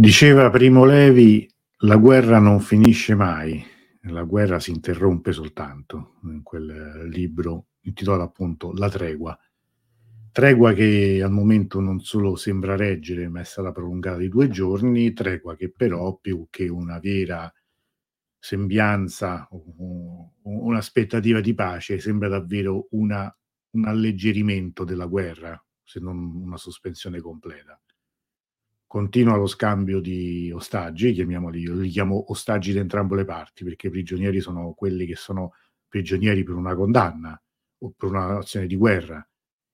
Diceva Primo Levi, la guerra non finisce mai, la guerra si interrompe soltanto, in quel libro intitolato appunto La tregua. Tregua che al momento non solo sembra reggere, ma è stata prolungata di due giorni, tregua che però più che una vera sembianza o un'aspettativa di pace sembra davvero una, un alleggerimento della guerra, se non una sospensione completa continua lo scambio di ostaggi, chiamiamoli, li chiamo ostaggi da entrambe le parti, perché i prigionieri sono quelli che sono prigionieri per una condanna o per un'azione di guerra.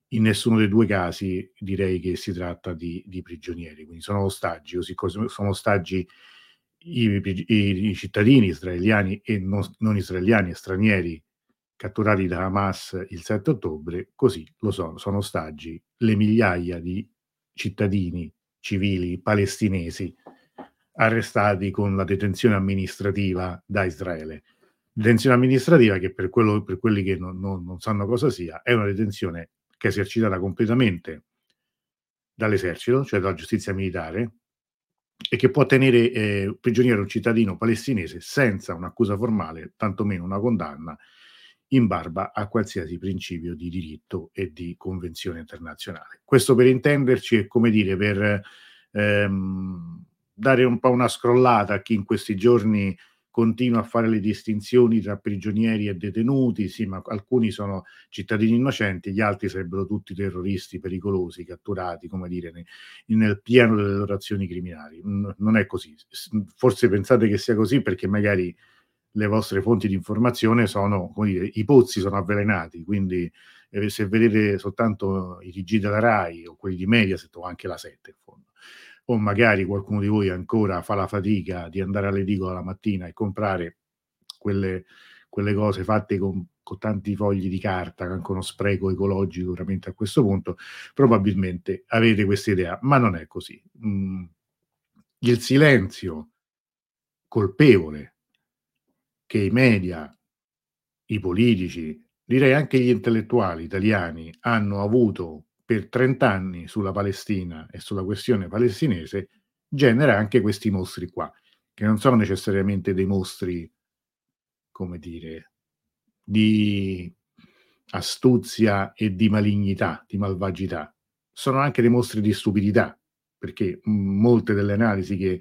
In nessuno dei due casi direi che si tratta di, di prigionieri, quindi sono ostaggi, così sono ostaggi i, i, i cittadini israeliani e non, non israeliani e stranieri catturati da Hamas il 7 ottobre, così lo sono, sono ostaggi le migliaia di cittadini civili palestinesi arrestati con la detenzione amministrativa da Israele. Detenzione amministrativa che per, quello, per quelli che non, non, non sanno cosa sia, è una detenzione che è esercitata completamente dall'esercito, cioè dalla giustizia militare, e che può tenere eh, prigioniero un cittadino palestinese senza un'accusa formale, tantomeno una condanna, in barba a qualsiasi principio di diritto e di convenzione internazionale. Questo per intenderci è come dire, per ehm, dare un po' una scrollata a chi in questi giorni continua a fare le distinzioni tra prigionieri e detenuti, sì, ma alcuni sono cittadini innocenti, gli altri sarebbero tutti terroristi pericolosi, catturati, come dire, nel, nel pieno delle loro azioni criminali. Non è così. Forse pensate che sia così perché magari le vostre fonti di informazione sono, come dire, i pozzi sono avvelenati, quindi eh, se vedete soltanto i TG della RAI o quelli di Mediaset o anche la 7 in fondo, o magari qualcuno di voi ancora fa la fatica di andare all'edicola la mattina e comprare quelle, quelle cose fatte con, con, tanti fogli di carta, che anche uno spreco ecologico veramente a questo punto, probabilmente avete questa idea, ma non è così. Mm, il silenzio colpevole che i media, i politici, direi anche gli intellettuali italiani hanno avuto per 30 anni sulla Palestina e sulla questione palestinese, genera anche questi mostri qua, che non sono necessariamente dei mostri, come dire, di astuzia e di malignità, di malvagità, sono anche dei mostri di stupidità, perché molte delle analisi che,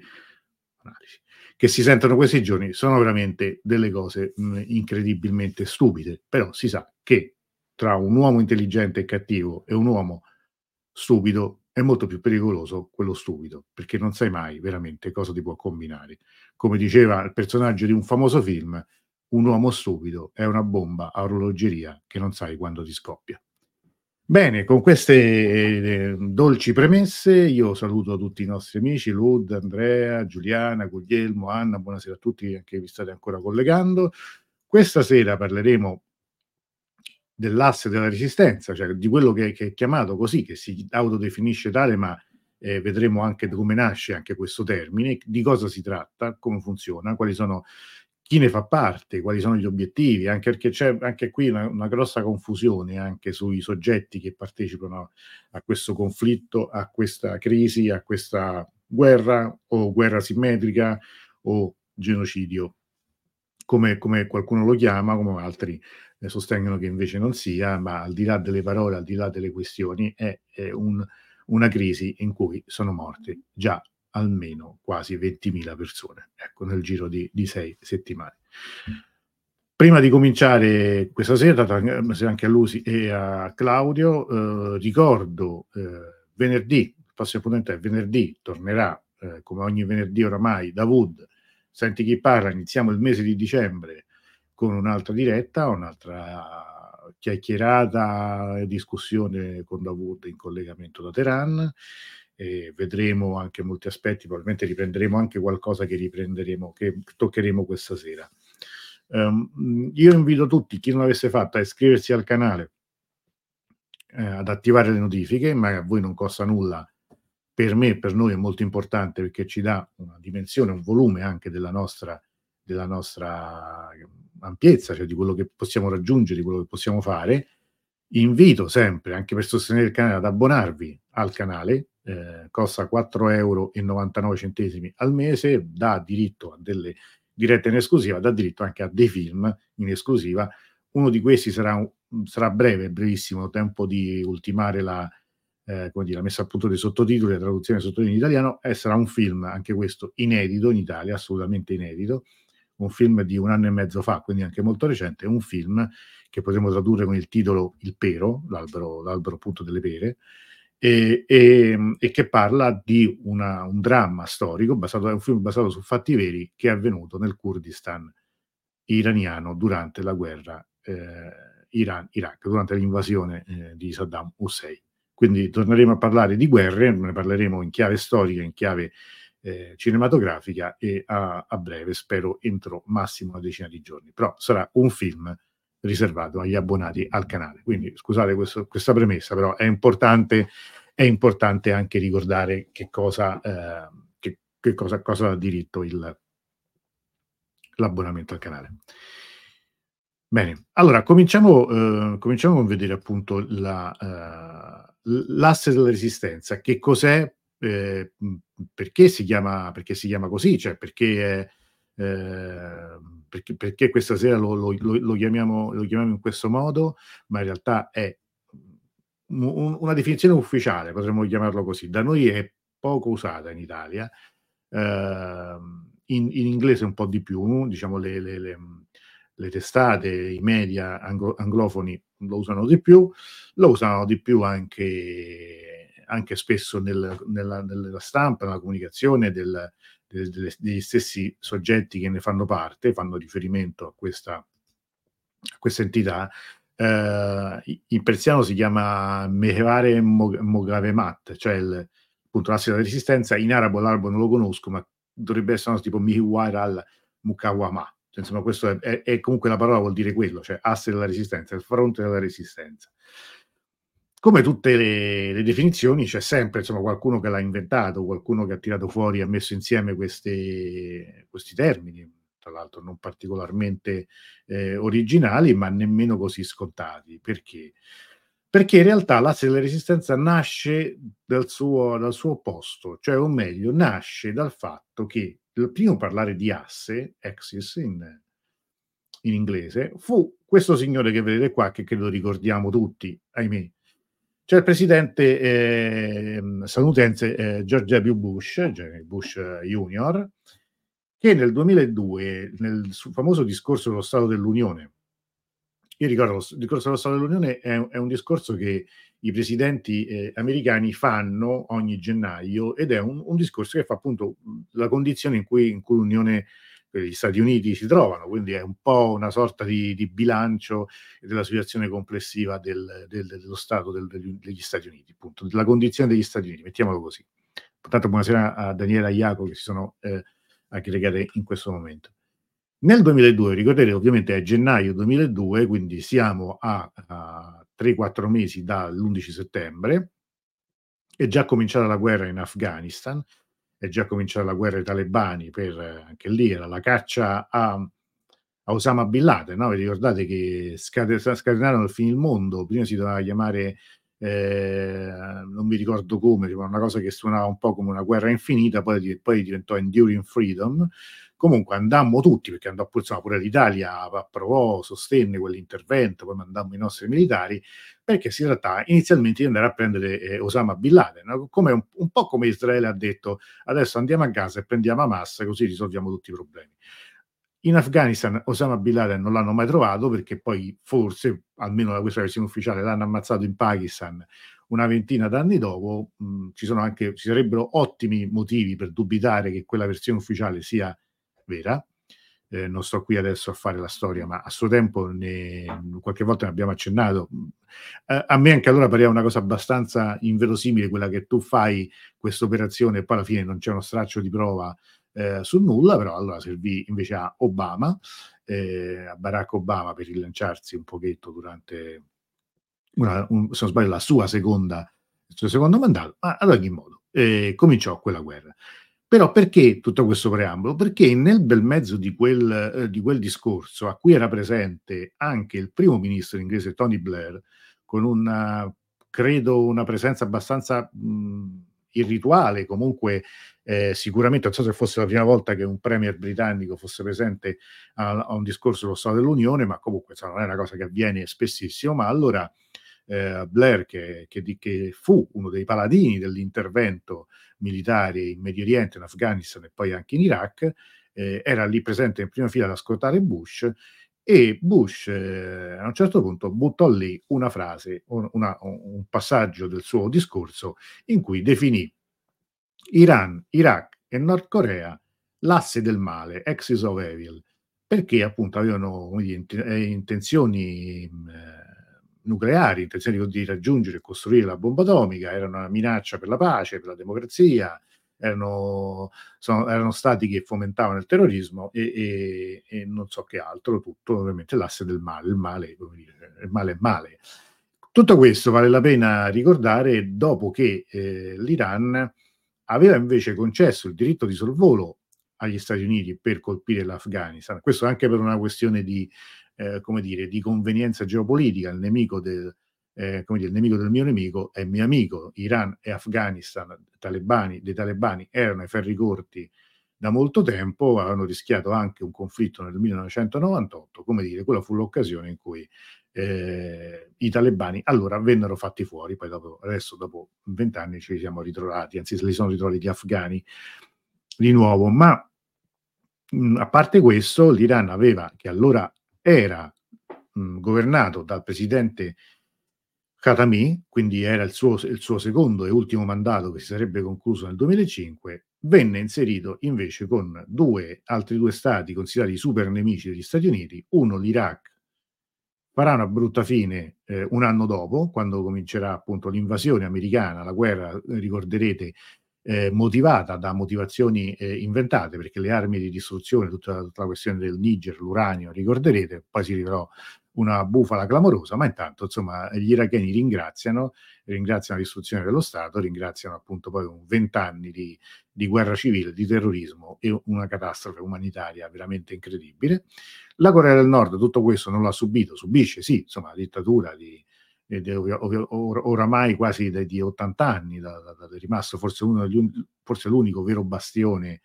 analisi, che si sentono questi giorni sono veramente delle cose mh, incredibilmente stupide, però si sa che tra un uomo intelligente e cattivo e un uomo stupido è molto più pericoloso quello stupido, perché non sai mai veramente cosa ti può combinare. Come diceva il personaggio di un famoso film, un uomo stupido è una bomba a orologeria che non sai quando ti scoppia. Bene, con queste eh, dolci premesse io saluto tutti i nostri amici, Lud, Andrea, Giuliana, Guglielmo, Anna, buonasera a tutti che vi state ancora collegando. Questa sera parleremo dell'asse della resistenza, cioè di quello che, che, è chiamato così, che si autodefinisce tale, ma eh, vedremo anche come nasce anche questo termine, di cosa si tratta, come funziona, quali sono chi ne fa parte, quali sono gli obiettivi, anche perché c'è anche qui una, una, grossa confusione anche sui soggetti che partecipano a questo conflitto, a questa crisi, a questa guerra o guerra simmetrica o genocidio, come, come qualcuno lo chiama, come altri eh, sostengono che invece non sia, ma al di là delle parole, al di là delle questioni, è, è un, una crisi in cui sono morte già almeno quasi 20.000 persone, ecco, nel giro di, di sei settimane. Prima di cominciare questa sera, anche a Lusi e a Claudio, eh, ricordo eh, venerdì, il prossimo appuntamento è venerdì, tornerà eh, come ogni venerdì oramai da Wood, senti chi parla, iniziamo il mese di dicembre con un'altra diretta, un'altra chiacchierata e discussione con Davud in collegamento da Teheran e vedremo anche molti aspetti, probabilmente riprenderemo anche qualcosa che riprenderemo, che toccheremo questa sera. Um, io invito tutti, chi non l'avesse fatto, a iscriversi al canale, eh, ad attivare le notifiche, ma a voi non costa nulla. Per me, per noi è molto importante perché ci dà una dimensione, un volume anche della nostra, della nostra ampiezza, cioè di quello che possiamo raggiungere, di quello che possiamo fare. Invito sempre, anche per sostenere il canale, ad abbonarvi al canale, eh, costa 4,99 euro al mese, dà diritto a delle dirette in esclusiva, dà diritto anche a dei film in esclusiva. Uno di questi sarà, sarà breve, brevissimo, tempo di ultimare la, eh, dire, la messa a punto dei sottotitoli, la traduzione dei sottotitoli in italiano, e sarà un film, anche questo, inedito in Italia, assolutamente inedito, un film di un anno e mezzo fa, quindi anche molto recente, un film che potremmo tradurre con il titolo Il pero, l'albero, l'albero appunto delle pere, e, e, e che parla di una, un dramma storico, basato, un film basato su fatti veri che è avvenuto nel Kurdistan iraniano durante la guerra eh, Iran-Iraq, durante l'invasione eh, di Saddam Hussein. Quindi torneremo a parlare di guerre, ne parleremo in chiave storica, in chiave eh, cinematografica e a, a, breve, spero entro massimo una decina di giorni. Però sarà un film riservato agli abbonati al canale. Quindi scusate questo, questa premessa, però è importante, è importante anche ricordare che cosa, eh, che, che cosa, cosa ha diritto il, l'abbonamento al canale. Bene, allora cominciamo, eh, cominciamo a vedere appunto la, uh, l'asse della resistenza. Che cos'è? Eh, perché, si chiama, perché si chiama così? Cioè perché è eh, perché, perché, questa sera lo, lo, lo, chiamiamo, lo, chiamiamo, in questo modo, ma in realtà è un, una definizione ufficiale, potremmo chiamarlo così. Da noi è poco usata in Italia, eh, in, in, inglese un po' di più, diciamo le, le, le, le testate, i media anglo, anglofoni lo usano di più, lo usano di più anche, anche spesso nel, nella, nella, stampa, nella comunicazione del, delle, degli stessi soggetti che ne fanno parte, fanno riferimento a questa, a questa entità. Eh, in persiano si chiama Mehevare Mogavemat, cioè il, appunto l'asse della resistenza. In arabo l'arabo non lo conosco, ma dovrebbe essere una tipo Mihiwar al Mukawama. Cioè, insomma, questo è, è, è, comunque la parola vuol dire quello, cioè asse della resistenza, il fronte della resistenza come tutte le, le, definizioni c'è sempre insomma, qualcuno che l'ha inventato, qualcuno che ha tirato fuori, ha messo insieme queste, questi termini, tra l'altro non particolarmente eh, originali, ma nemmeno così scontati. Perché? Perché in realtà l'asse della resistenza nasce dal suo, dal suo opposto, cioè o meglio, nasce dal fatto che il primo parlare di asse, axis in, in inglese, fu questo signore che vedete qua, che credo ricordiamo tutti, ahimè, c'è il presidente eh, statunitense eh, George W. Bush, Bush Junior, che nel 2002, nel famoso discorso dello Stato dell'Unione, io ricordo il discorso dello Stato dell'Unione è, è un discorso che i presidenti eh, americani fanno ogni gennaio ed è un, un, discorso che fa appunto la condizione in cui, in cui l'Unione gli Stati Uniti si trovano, quindi è un po' una sorta di, di bilancio della situazione complessiva del, del, dello Stato del, degli Stati Uniti, appunto, della condizione degli Stati Uniti, mettiamolo così. Tanto buonasera a Daniela e Iaco che si sono eh, aggregate in questo momento. Nel 2002, ricordate ovviamente è gennaio 2002, quindi siamo a, a 3-4 mesi dall'11 settembre, è già cominciata la guerra in Afghanistan, è già cominciata la guerra ai talebani, per, anche lì era la caccia a, a Osama Bin Laden, no? vi ricordate che scatenarono il fine del mondo, prima si doveva chiamare, eh, non mi ricordo come, una cosa che suonava un po' come una guerra infinita, poi, poi diventò Enduring Freedom, comunque andammo tutti, perché andò insomma, pure l'Italia, approvò, sostenne quell'intervento, poi mandammo i nostri militari, perché si trattava inizialmente di andare a prendere eh, Osama Bin Laden, un, un, po' come Israele ha detto, adesso andiamo a casa e prendiamo Hamas, così risolviamo tutti i problemi. In Afghanistan Osama Bin Laden non l'hanno mai trovato perché poi forse, almeno da questa versione ufficiale, l'hanno ammazzato in Pakistan una ventina d'anni dopo. Mh, ci, anche, ci sarebbero ottimi motivi per dubitare che quella versione ufficiale sia vera, eh, non sto qui adesso a fare la storia, ma a suo tempo ne, qualche volta ne abbiamo accennato. Eh, a me anche allora pareva una cosa abbastanza inverosimile quella che tu fai questa operazione e poi alla fine non c'è uno straccio di prova eh, su nulla, però allora servì invece a Obama, eh, a Barack Obama per rilanciarsi un pochetto durante, una, un, se non sbaglio, la sua seconda, il suo secondo mandato, ma ad ogni modo eh, cominciò quella guerra. Però perché tutto questo preambolo? Perché nel bel mezzo di quel, eh, di quel discorso, a cui era presente anche il primo ministro inglese Tony Blair, con una, credo, una presenza abbastanza mh, il rituale, comunque eh, sicuramente, non so se fosse la prima volta che un premier britannico fosse presente a, a un discorso dello Stato dell'Unione, ma comunque insomma, non è una cosa che avviene spessissimo, ma allora eh, Blair, che, che, che, fu uno dei paladini dell'intervento militare in Medio Oriente, in Afghanistan e poi anche in Iraq, eh, era lì presente in prima fila ad ascoltare Bush e Bush eh, a un certo punto buttò lì una frase, un, una, un passaggio del suo discorso in cui definì Iran, Iraq e Nord Corea l'asse del male, axis of evil, perché appunto avevano eh, intenzioni eh, nucleari, intenzioni di raggiungere e costruire la bomba atomica, erano una minaccia per la pace, per la democrazia, erano, sono, erano stati che fomentavano il terrorismo e, e, e, non so che altro, tutto ovviamente l'asse del male, il male, dire, il male è male. Tutto questo vale la pena ricordare dopo che eh, l'Iran aveva invece concesso il diritto di sorvolo agli Stati Uniti per colpire l'Afghanistan, questo anche per una questione di, eh, come dire, di convenienza geopolitica, il nemico del, eh, come dire, il nemico del mio nemico è mio amico. Iran e Afghanistan, talebani, dei talebani erano ai ferri corti da molto tempo, avevano rischiato anche un conflitto nel 1998, come dire, quella fu l'occasione in cui eh, i talebani allora vennero fatti fuori, poi dopo, adesso dopo vent'anni ci siamo ritrovati, anzi se li sono ritrovati gli afghani di nuovo, ma mh, a parte questo l'Iran aveva, che allora era mh, governato dal presidente Khatami, quindi era il suo, il suo secondo e ultimo mandato che si sarebbe concluso nel 2005, venne inserito invece con due, altri due stati considerati super nemici degli Stati Uniti, uno l'Iraq. Farà una brutta fine eh, un anno dopo, quando comincerà appunto l'invasione americana, la guerra, ricorderete, eh, motivata da motivazioni eh, inventate, perché le armi di distruzione, tutta, tutta, la questione del Niger, l'uranio, ricorderete, poi si rivelò una bufala clamorosa, ma intanto insomma gli iracheni ringraziano, ringraziano l'istruzione dello Stato, ringraziano appunto poi un vent'anni di, di guerra civile, di terrorismo e una catastrofe umanitaria veramente incredibile. La Corea del Nord tutto questo non l'ha subito, subisce sì, insomma, la dittatura di, di, di oramai quasi di 80 anni, da, da, da, è rimasto forse, uno degli, forse l'unico vero bastione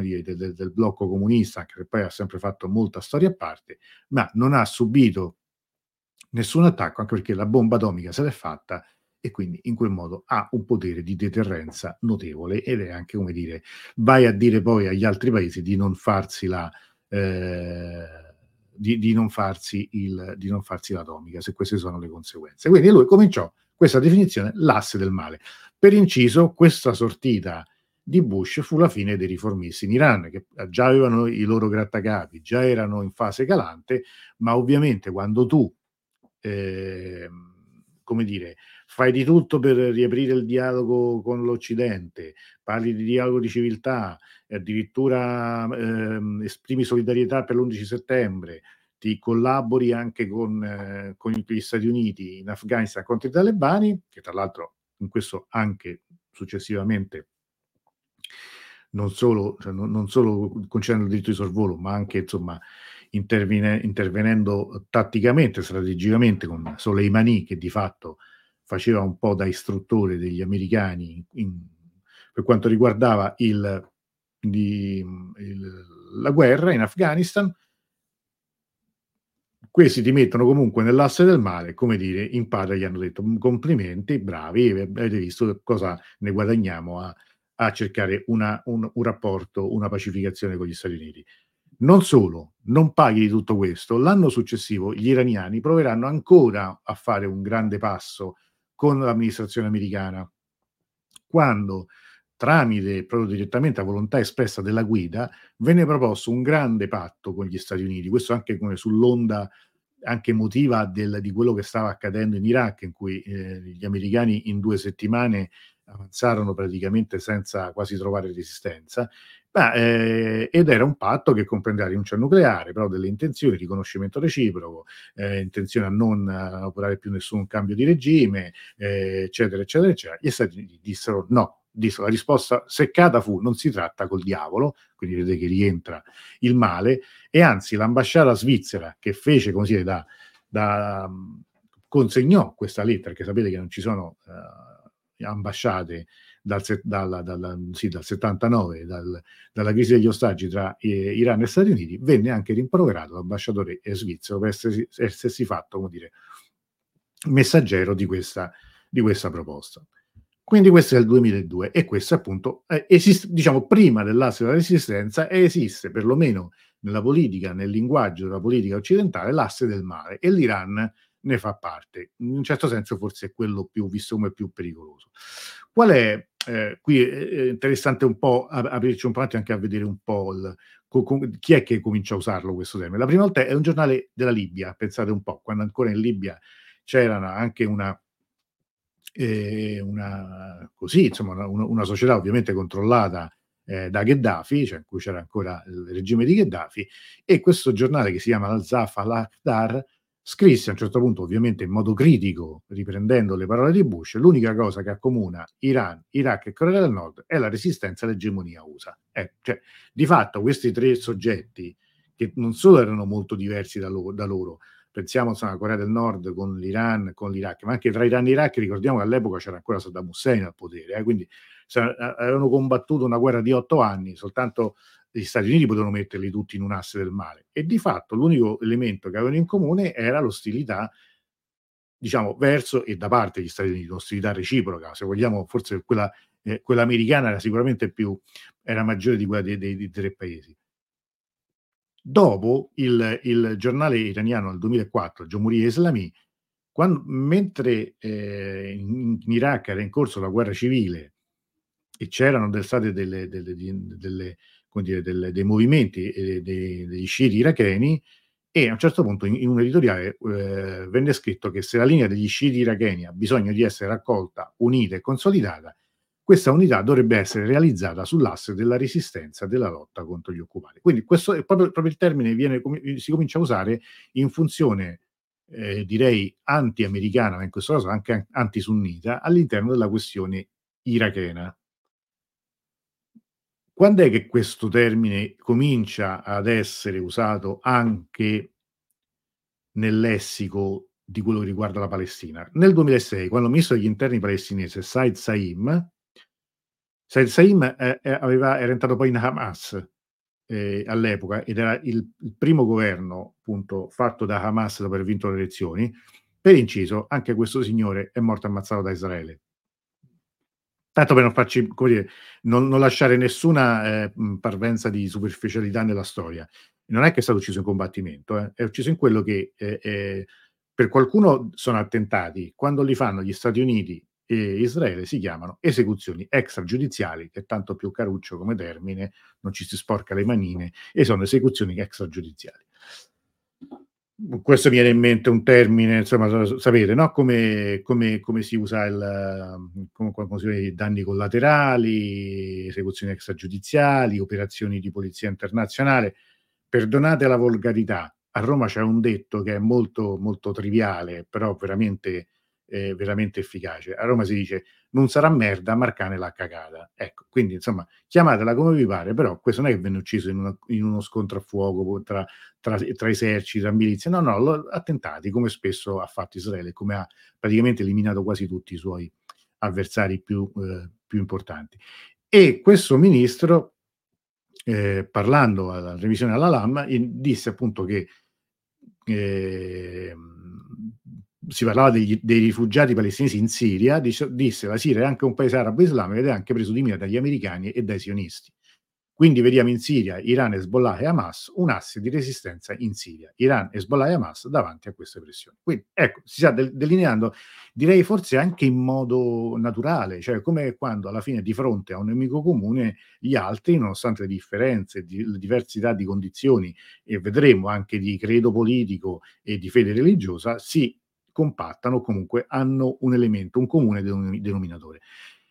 dire, del, del, blocco comunista, anche se poi ha sempre fatto molta storia a parte, ma non ha subito nessun attacco, anche perché la bomba atomica se l'è fatta e quindi in quel modo ha un potere di deterrenza notevole ed è anche, come dire, vai a dire poi agli altri paesi di non farsi la... Eh, di, di, non farsi il, di non farsi l'atomica, se queste sono le conseguenze. Quindi lui cominciò questa definizione l'asse del male. Per inciso, questa sortita di Bush fu la fine dei riformisti in Iran, che già avevano i loro grattacapi, già erano in fase calante, ma ovviamente quando tu, eh, come dire, fai di tutto per riaprire il dialogo con l'Occidente, parli di dialogo di civiltà, addirittura eh, esprimi solidarietà per l'11 settembre, ti collabori anche con, eh, con gli Stati Uniti in Afghanistan contro i talebani, che tra l'altro in questo anche successivamente non solo, cioè non, non solo concedendo il diritto di sorvolo, ma anche insomma intervene, intervenendo tatticamente, strategicamente con Soleimani, che di fatto faceva un po' da istruttore degli americani in, per quanto riguardava il, di, il, la guerra in Afghanistan. Questi ti mettono comunque nell'asse del male, come dire, in padre gli hanno detto complimenti, bravi, avete visto cosa ne guadagniamo a a cercare una, un, un rapporto, una pacificazione con gli Stati Uniti. Non solo, non paghi di tutto questo, l'anno successivo gli iraniani proveranno ancora a fare un grande passo con l'amministrazione americana, quando tramite proprio direttamente a volontà espressa della guida venne proposto un grande patto con gli Stati Uniti, questo anche come sull'onda anche emotiva del, di quello che stava accadendo in Iraq, in cui eh, gli americani in due settimane avanzarono praticamente senza quasi trovare resistenza, ma, eh, ed era un patto che comprendeva rinuncia al nucleare, però delle intenzioni, riconoscimento reciproco, eh, intenzione a non uh, operare più nessun cambio di regime, eh, eccetera, eccetera, eccetera. Gli Stati dissero no, dissero, la risposta seccata fu non si tratta col diavolo, quindi vedete che rientra il male, e anzi l'ambasciata svizzera che fece così da, da consegnò questa lettera, che sapete che non ci sono... Uh, ambasciate dal, dal, dal, sì, dal 79, dalla crisi degli ostaggi tra eh, Iran e Stati Uniti, venne anche rimproverato l'ambasciatore svizzero per essersi, essersi fatto, come dire, messaggero di questa, di questa proposta. Quindi questo è il 2002 e questo appunto eh, esiste, diciamo, prima dell'asse della resistenza esiste perlomeno nella politica, nel linguaggio della politica occidentale, l'asse del mare e l'Iran ne fa parte. In un certo senso forse è quello più visto come più pericoloso. Qual è, eh, qui è interessante un po' aprirci un po' anche a vedere un po' il, co, co, chi è che comincia a usarlo questo termine. La prima volta è un giornale della Libia, pensate un po', quando ancora in Libia c'era anche una, eh, una, così, insomma, una, una, società ovviamente controllata eh, da Gheddafi, cioè in cui c'era ancora il regime di Gheddafi, e questo giornale che si chiama Al-Zafa al-Akhdar scrisse a un certo punto, ovviamente in modo critico, riprendendo le parole di Bush, l'unica cosa che accomuna Iran, Iraq e Corea del Nord è la resistenza all'egemonia USA. Eh, cioè, di fatto questi tre soggetti, che non solo erano molto diversi da loro, da loro pensiamo insomma, alla Corea del Nord con l'Iran, con l'Iraq, ma anche tra Iran e Iraq ricordiamo che all'epoca c'era ancora Saddam Hussein al potere, eh, quindi avevano combattuto una guerra di otto anni, soltanto gli Stati Uniti potevano metterli tutti in un asse del mare e di fatto l'unico elemento che avevano in comune era l'ostilità diciamo verso e da parte degli Stati Uniti, l'ostilità reciproca, se vogliamo forse quella, eh, quella americana era sicuramente più, era maggiore di quella dei, dei, dei tre paesi. Dopo il, il, giornale italiano del 2004, Giomuriya Islami, quando, mentre eh, in, in, Iraq era in corso la guerra civile e c'erano del, state delle, delle, delle, dire, delle, dei movimenti eh, dei, degli sciiti iracheni, e a un certo punto in, in un editoriale eh, venne scritto che se la linea degli sciiti iracheni ha bisogno di essere raccolta, unita e consolidata, questa unità dovrebbe essere realizzata sull'asse della resistenza della lotta contro gli occupati. Quindi questo è proprio, proprio il termine viene, si comincia a usare in funzione, eh, direi, anti-americana, ma in questo caso anche anti-sunnita, all'interno della questione irachena. Quando è che questo termine comincia ad essere usato anche nel lessico di quello che riguarda la Palestina? Nel 2006, quando il ministro degli interni palestinese Said Saim Said Saim eh, eh, aveva, era entrato poi in Hamas eh, all'epoca ed era il, il, primo governo appunto fatto da Hamas dopo aver vinto le elezioni. Per inciso, anche questo signore è morto ammazzato da Israele. Tanto per non farci, come dire, non, non lasciare nessuna eh, parvenza di superficialità nella storia. Non è che è stato ucciso in combattimento, eh, è ucciso in quello che eh, per qualcuno sono attentati. Quando li fanno gli Stati Uniti e Israele si chiamano esecuzioni extragiudiziali, che è tanto più caruccio come termine, non ci si sporca le manine, e sono esecuzioni extragiudiziali. Questo viene in mente un termine, insomma, sapete, no? come, come, come, si usa il come, come usa danni collaterali, esecuzioni extragiudiziali, operazioni di polizia internazionale. Perdonate la volgarità, a Roma c'è un detto che è molto, molto triviale, però veramente eh, veramente efficace. A Roma si dice non sarà merda, Marcane l'ha cagata. Ecco, quindi insomma, chiamatela come vi pare, però questo non è che venne ucciso in, una, in uno scontro a fuoco tra, tra, tra, eserciti, tra milizie, no, no, lo, attentati come spesso ha fatto Israele, come ha praticamente eliminato quasi tutti i suoi avversari più, eh, più importanti. E questo ministro, eh, parlando alla revisione alla LAM, disse appunto che eh, si parlava degli, dei rifugiati palestinesi in Siria, dice, disse la Siria è anche un paese arabo islamico ed è anche preso di mira dagli americani e dai sionisti. Quindi vediamo in Siria Iran, Hezbollah e Hamas un asse di resistenza in Siria. Iran, Hezbollah e Hamas davanti a queste pressioni. Quindi ecco, si sta delineando, direi forse anche in modo naturale, cioè come quando alla fine di fronte a un nemico comune gli altri, nonostante le differenze, le diversità di condizioni e vedremo anche di credo politico e di fede religiosa, si compattano, comunque hanno un elemento, un comune denominatore.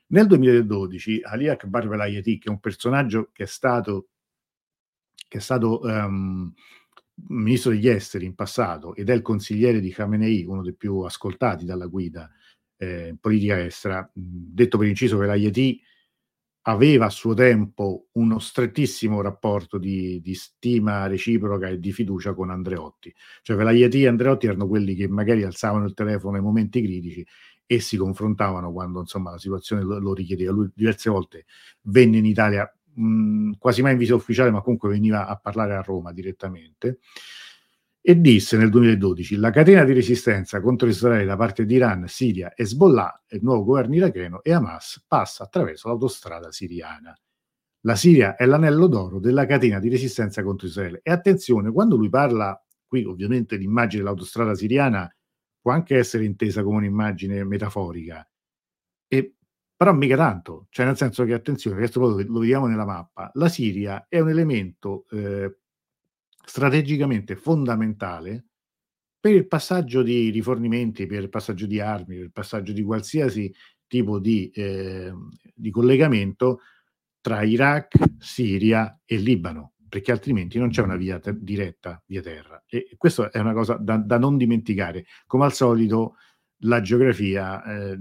Nel 2012 Ali Akbar Velayati, che è un personaggio che è stato, che è stato um, ministro degli esteri in passato ed è il consigliere di Khamenei, uno dei più ascoltati dalla guida eh, politica estera, detto per inciso Velayati aveva a suo tempo uno strettissimo rapporto di, di, stima reciproca e di fiducia con Andreotti. Cioè Velayeti e Andreotti erano quelli che magari alzavano il telefono nei momenti critici e si confrontavano quando insomma la situazione lo, lo richiedeva. Lui diverse volte venne in Italia, mh, quasi mai in visita ufficiale, ma comunque veniva a parlare a Roma direttamente e disse nel 2012 la catena di resistenza contro Israele da parte di Iran, Siria, Hezbollah, il nuovo governo iracheno e Hamas passa attraverso l'autostrada siriana. La Siria è l'anello d'oro della catena di resistenza contro Israele. E attenzione, quando lui parla, qui ovviamente l'immagine dell'autostrada siriana può anche essere intesa come un'immagine metaforica, e, però mica tanto, cioè nel senso che attenzione, questo lo, lo vediamo nella mappa, la Siria è un elemento eh, strategicamente fondamentale per il passaggio di rifornimenti, per il passaggio di armi, per il passaggio di qualsiasi tipo di, eh, di collegamento tra Iraq, Siria e Libano, perché altrimenti non c'è una via ter- diretta via terra. E questa è una cosa da, da non dimenticare. Come al solito, la geografia eh,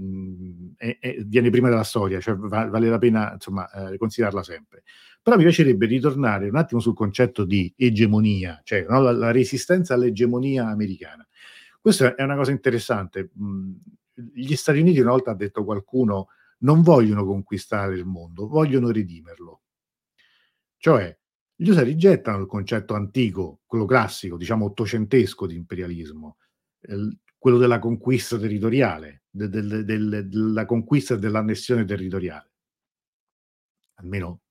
è, è, viene prima della storia, cioè va, vale la pena insomma, eh, considerarla sempre. Però mi piacerebbe ritornare un attimo sul concetto di egemonia, cioè no? la, la, resistenza all'egemonia americana. Questa è una cosa interessante. Gli Stati Uniti, una volta ha detto qualcuno, non vogliono conquistare il mondo, vogliono redimerlo. Cioè, gli USA rigettano il concetto antico, quello classico, diciamo ottocentesco di imperialismo, quello della conquista territoriale, de, de, de, della conquista e dell'annessione territoriale. Almeno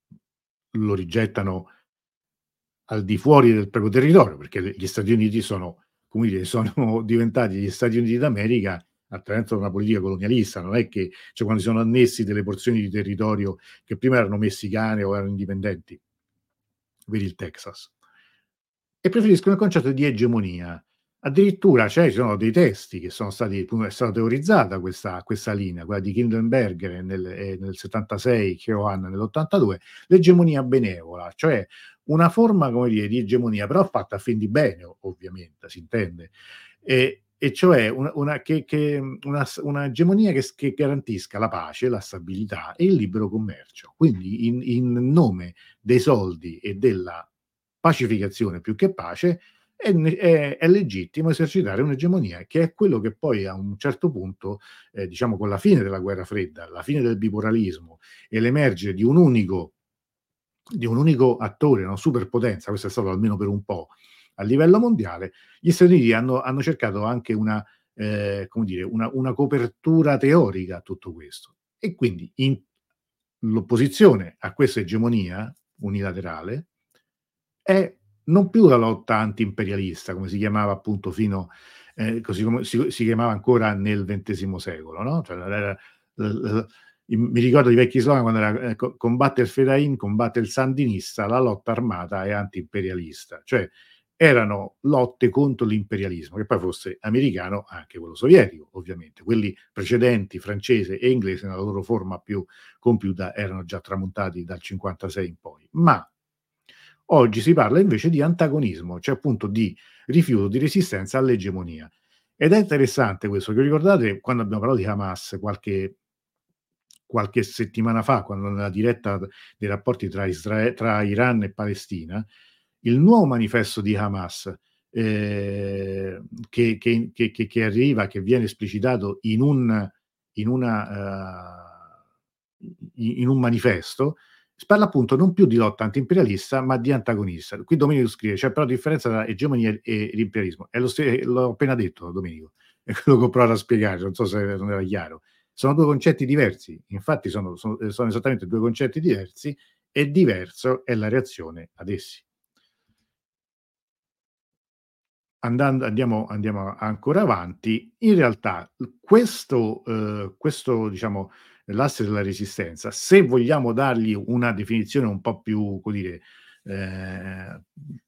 lo rigettano al di fuori del proprio territorio, perché gli Stati Uniti sono, come dire, sono diventati gli Stati Uniti d'America attraverso una politica colonialista, non è che cioè, quando si sono annessi delle porzioni di territorio che prima erano messicane o erano indipendenti, vedi il Texas, e preferiscono il concetto di egemonia, Addirittura cioè, ci sono dei testi che sono stati, è stata teorizzata questa, questa linea, quella di Kindenberger nel, eh, nel 76, Keohan nell'82, l'egemonia benevola, cioè una forma, come dire, di egemonia, però fatta a fin di bene, ovviamente, si intende, e, e cioè una, una, che, che, una, una egemonia che, che, garantisca la pace, la stabilità e il libero commercio. Quindi in, in nome dei soldi e della pacificazione più che pace, è, è, è, legittimo esercitare un'egemonia, che è quello che poi a un certo punto, eh, diciamo con la fine della guerra fredda, la fine del bipolarismo e l'emergere di un unico, di un unico attore, una superpotenza, questo è stato almeno per un po' a livello mondiale, gli Stati Uniti hanno, hanno cercato anche una, eh, come dire, una, una copertura teorica a tutto questo. E quindi in, l'opposizione a questa egemonia unilaterale è non più la lotta anti-imperialista, come si chiamava appunto fino, eh, così come si, si, chiamava ancora nel XX secolo, no? Cioè, era, era, mi ricordo di vecchi slogan quando era eh, combatte il Fedain, combatte il Sandinista, la lotta armata è anti-imperialista, cioè erano lotte contro l'imperialismo, che poi fosse americano, anche quello sovietico, ovviamente. Quelli precedenti, francese e inglese, nella loro forma più compiuta, erano già tramontati dal 56 in poi. Ma Oggi si parla invece di antagonismo, cioè appunto di rifiuto, di resistenza all'egemonia. Ed è interessante questo, che ricordate quando abbiamo parlato di Hamas qualche, qualche settimana fa, quando nella diretta dei rapporti tra, Israele, tra Iran e Palestina, il nuovo manifesto di Hamas eh, che, che, che, che, arriva, che viene esplicitato in un, in una, uh, in un manifesto, si parla appunto non più di lotta antiimperialista, ma di antagonista. Qui Domenico scrive: c'è però differenza tra egemonia e l'imperialismo. È lo st- l'ho appena detto, Domenico, è quello che ho provato a spiegare, non so se non era chiaro. Sono due concetti diversi, infatti sono, sono, sono esattamente due concetti diversi e diverso è la reazione ad essi. Andando, andiamo, andiamo ancora avanti, in realtà questo, eh, questo diciamo, l'asse della resistenza, se vogliamo dargli una definizione un po' più, come dire, eh,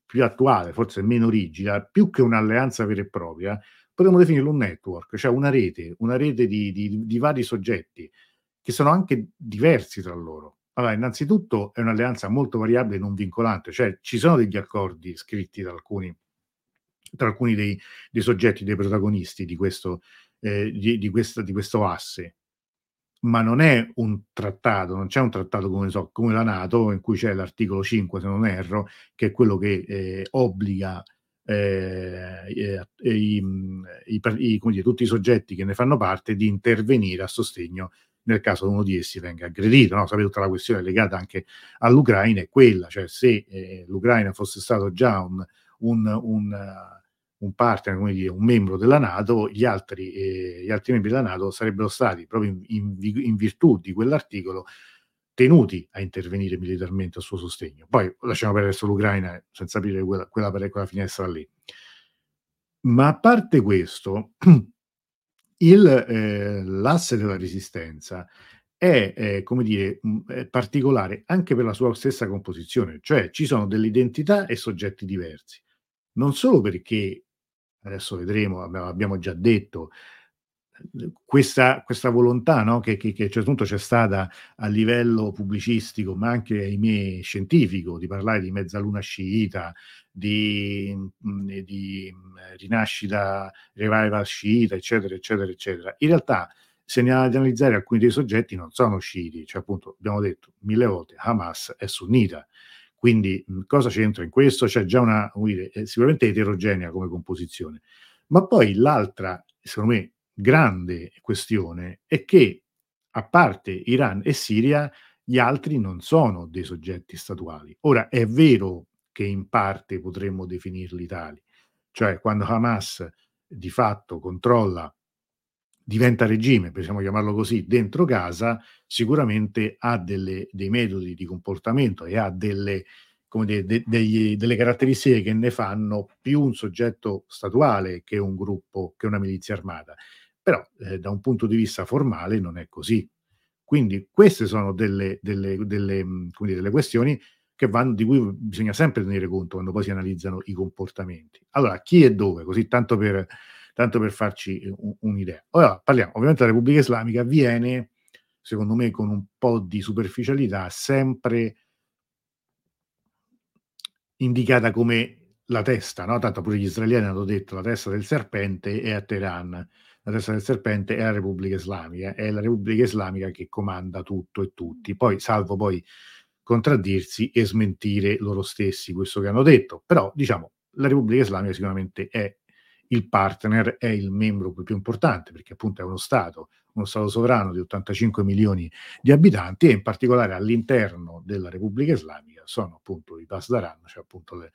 più attuale, forse meno rigida, più che un'alleanza vera e propria, potremmo definirlo un network, cioè una rete, una rete di, di, di vari soggetti che sono anche diversi tra loro. Allora, innanzitutto è un'alleanza molto variabile e non vincolante, cioè ci sono degli accordi scritti da alcuni, tra alcuni dei, dei soggetti, dei protagonisti di questo, eh, di, di, questo, di questo asse, ma non è un trattato, non c'è un trattato come, so, come la Nato, in cui c'è l'articolo 5, se non erro, che è quello che eh, obbliga eh, eh, i, i, i, dire, tutti i soggetti che ne fanno parte di intervenire a sostegno nel caso uno di essi venga aggredito. No? Sapete, tutta la questione legata anche all'Ucraina è quella, cioè se eh, l'Ucraina fosse stato già un, un, un, un partner, come dire, un membro della Nato, gli altri, eh, gli altri membri della Nato sarebbero stati, proprio in, in, in virtù di quell'articolo, tenuti a intervenire militarmente a suo sostegno. Poi lasciamo per adesso l'Ucraina senza aprire quella, quella, quella finestra lì. Ma a parte questo, il, eh, l'asse della resistenza è, eh, come dire, è particolare anche per la sua stessa composizione, cioè ci sono delle identità e soggetti diversi. Non solo perché, adesso vedremo, abbiamo già detto, questa, questa volontà no? che, che, che, a un certo punto c'è stata a livello pubblicistico, ma anche ahimè scientifico, di parlare di mezzaluna sciita, di, mm, di mm, rinascita, revival sciita, eccetera, eccetera, eccetera. In realtà, se ne ad analizzare alcuni dei soggetti, non sono sciiti, cioè appunto abbiamo detto mille volte, Hamas è sunnita. Quindi mm, cosa c'entra in questo? C'è già una, dire, sicuramente eterogenea come composizione. Ma poi l'altra, secondo me, grande questione è che, a parte Iran e Siria, gli altri non sono dei soggetti statuali. Ora, è vero che in parte potremmo definirli tali, cioè quando Hamas di fatto controlla, diventa regime, possiamo chiamarlo così, dentro Gaza, sicuramente ha delle, dei metodi di comportamento e ha delle, dire, de, degli, delle caratteristiche che ne fanno più un soggetto statuale che un gruppo, che una milizia armata. Però eh, da un punto di vista formale non è così. Quindi queste sono delle, delle, delle, mm, dire, questioni vanno, di cui bisogna sempre tenere conto quando poi si analizzano i comportamenti. Allora, chi e dove? Così tanto per, tanto per farci un, un'idea. Ora parliamo, ovviamente la Repubblica Islamica viene, secondo me, con un po' di superficialità, sempre indicata come la testa, no? Tanto pure gli israeliani hanno detto la testa del serpente è a Teheran la testa del serpente è la Repubblica Islamica, è la Repubblica Islamica che comanda tutto e tutti, poi salvo poi contraddirsi e smentire loro stessi questo che hanno detto, però diciamo la Repubblica Islamica sicuramente è il partner, è il membro più importante perché appunto è uno Stato, uno Stato sovrano di 85 milioni di abitanti e in particolare all'interno della Repubblica Islamica sono appunto i Pasdaran, cioè appunto le,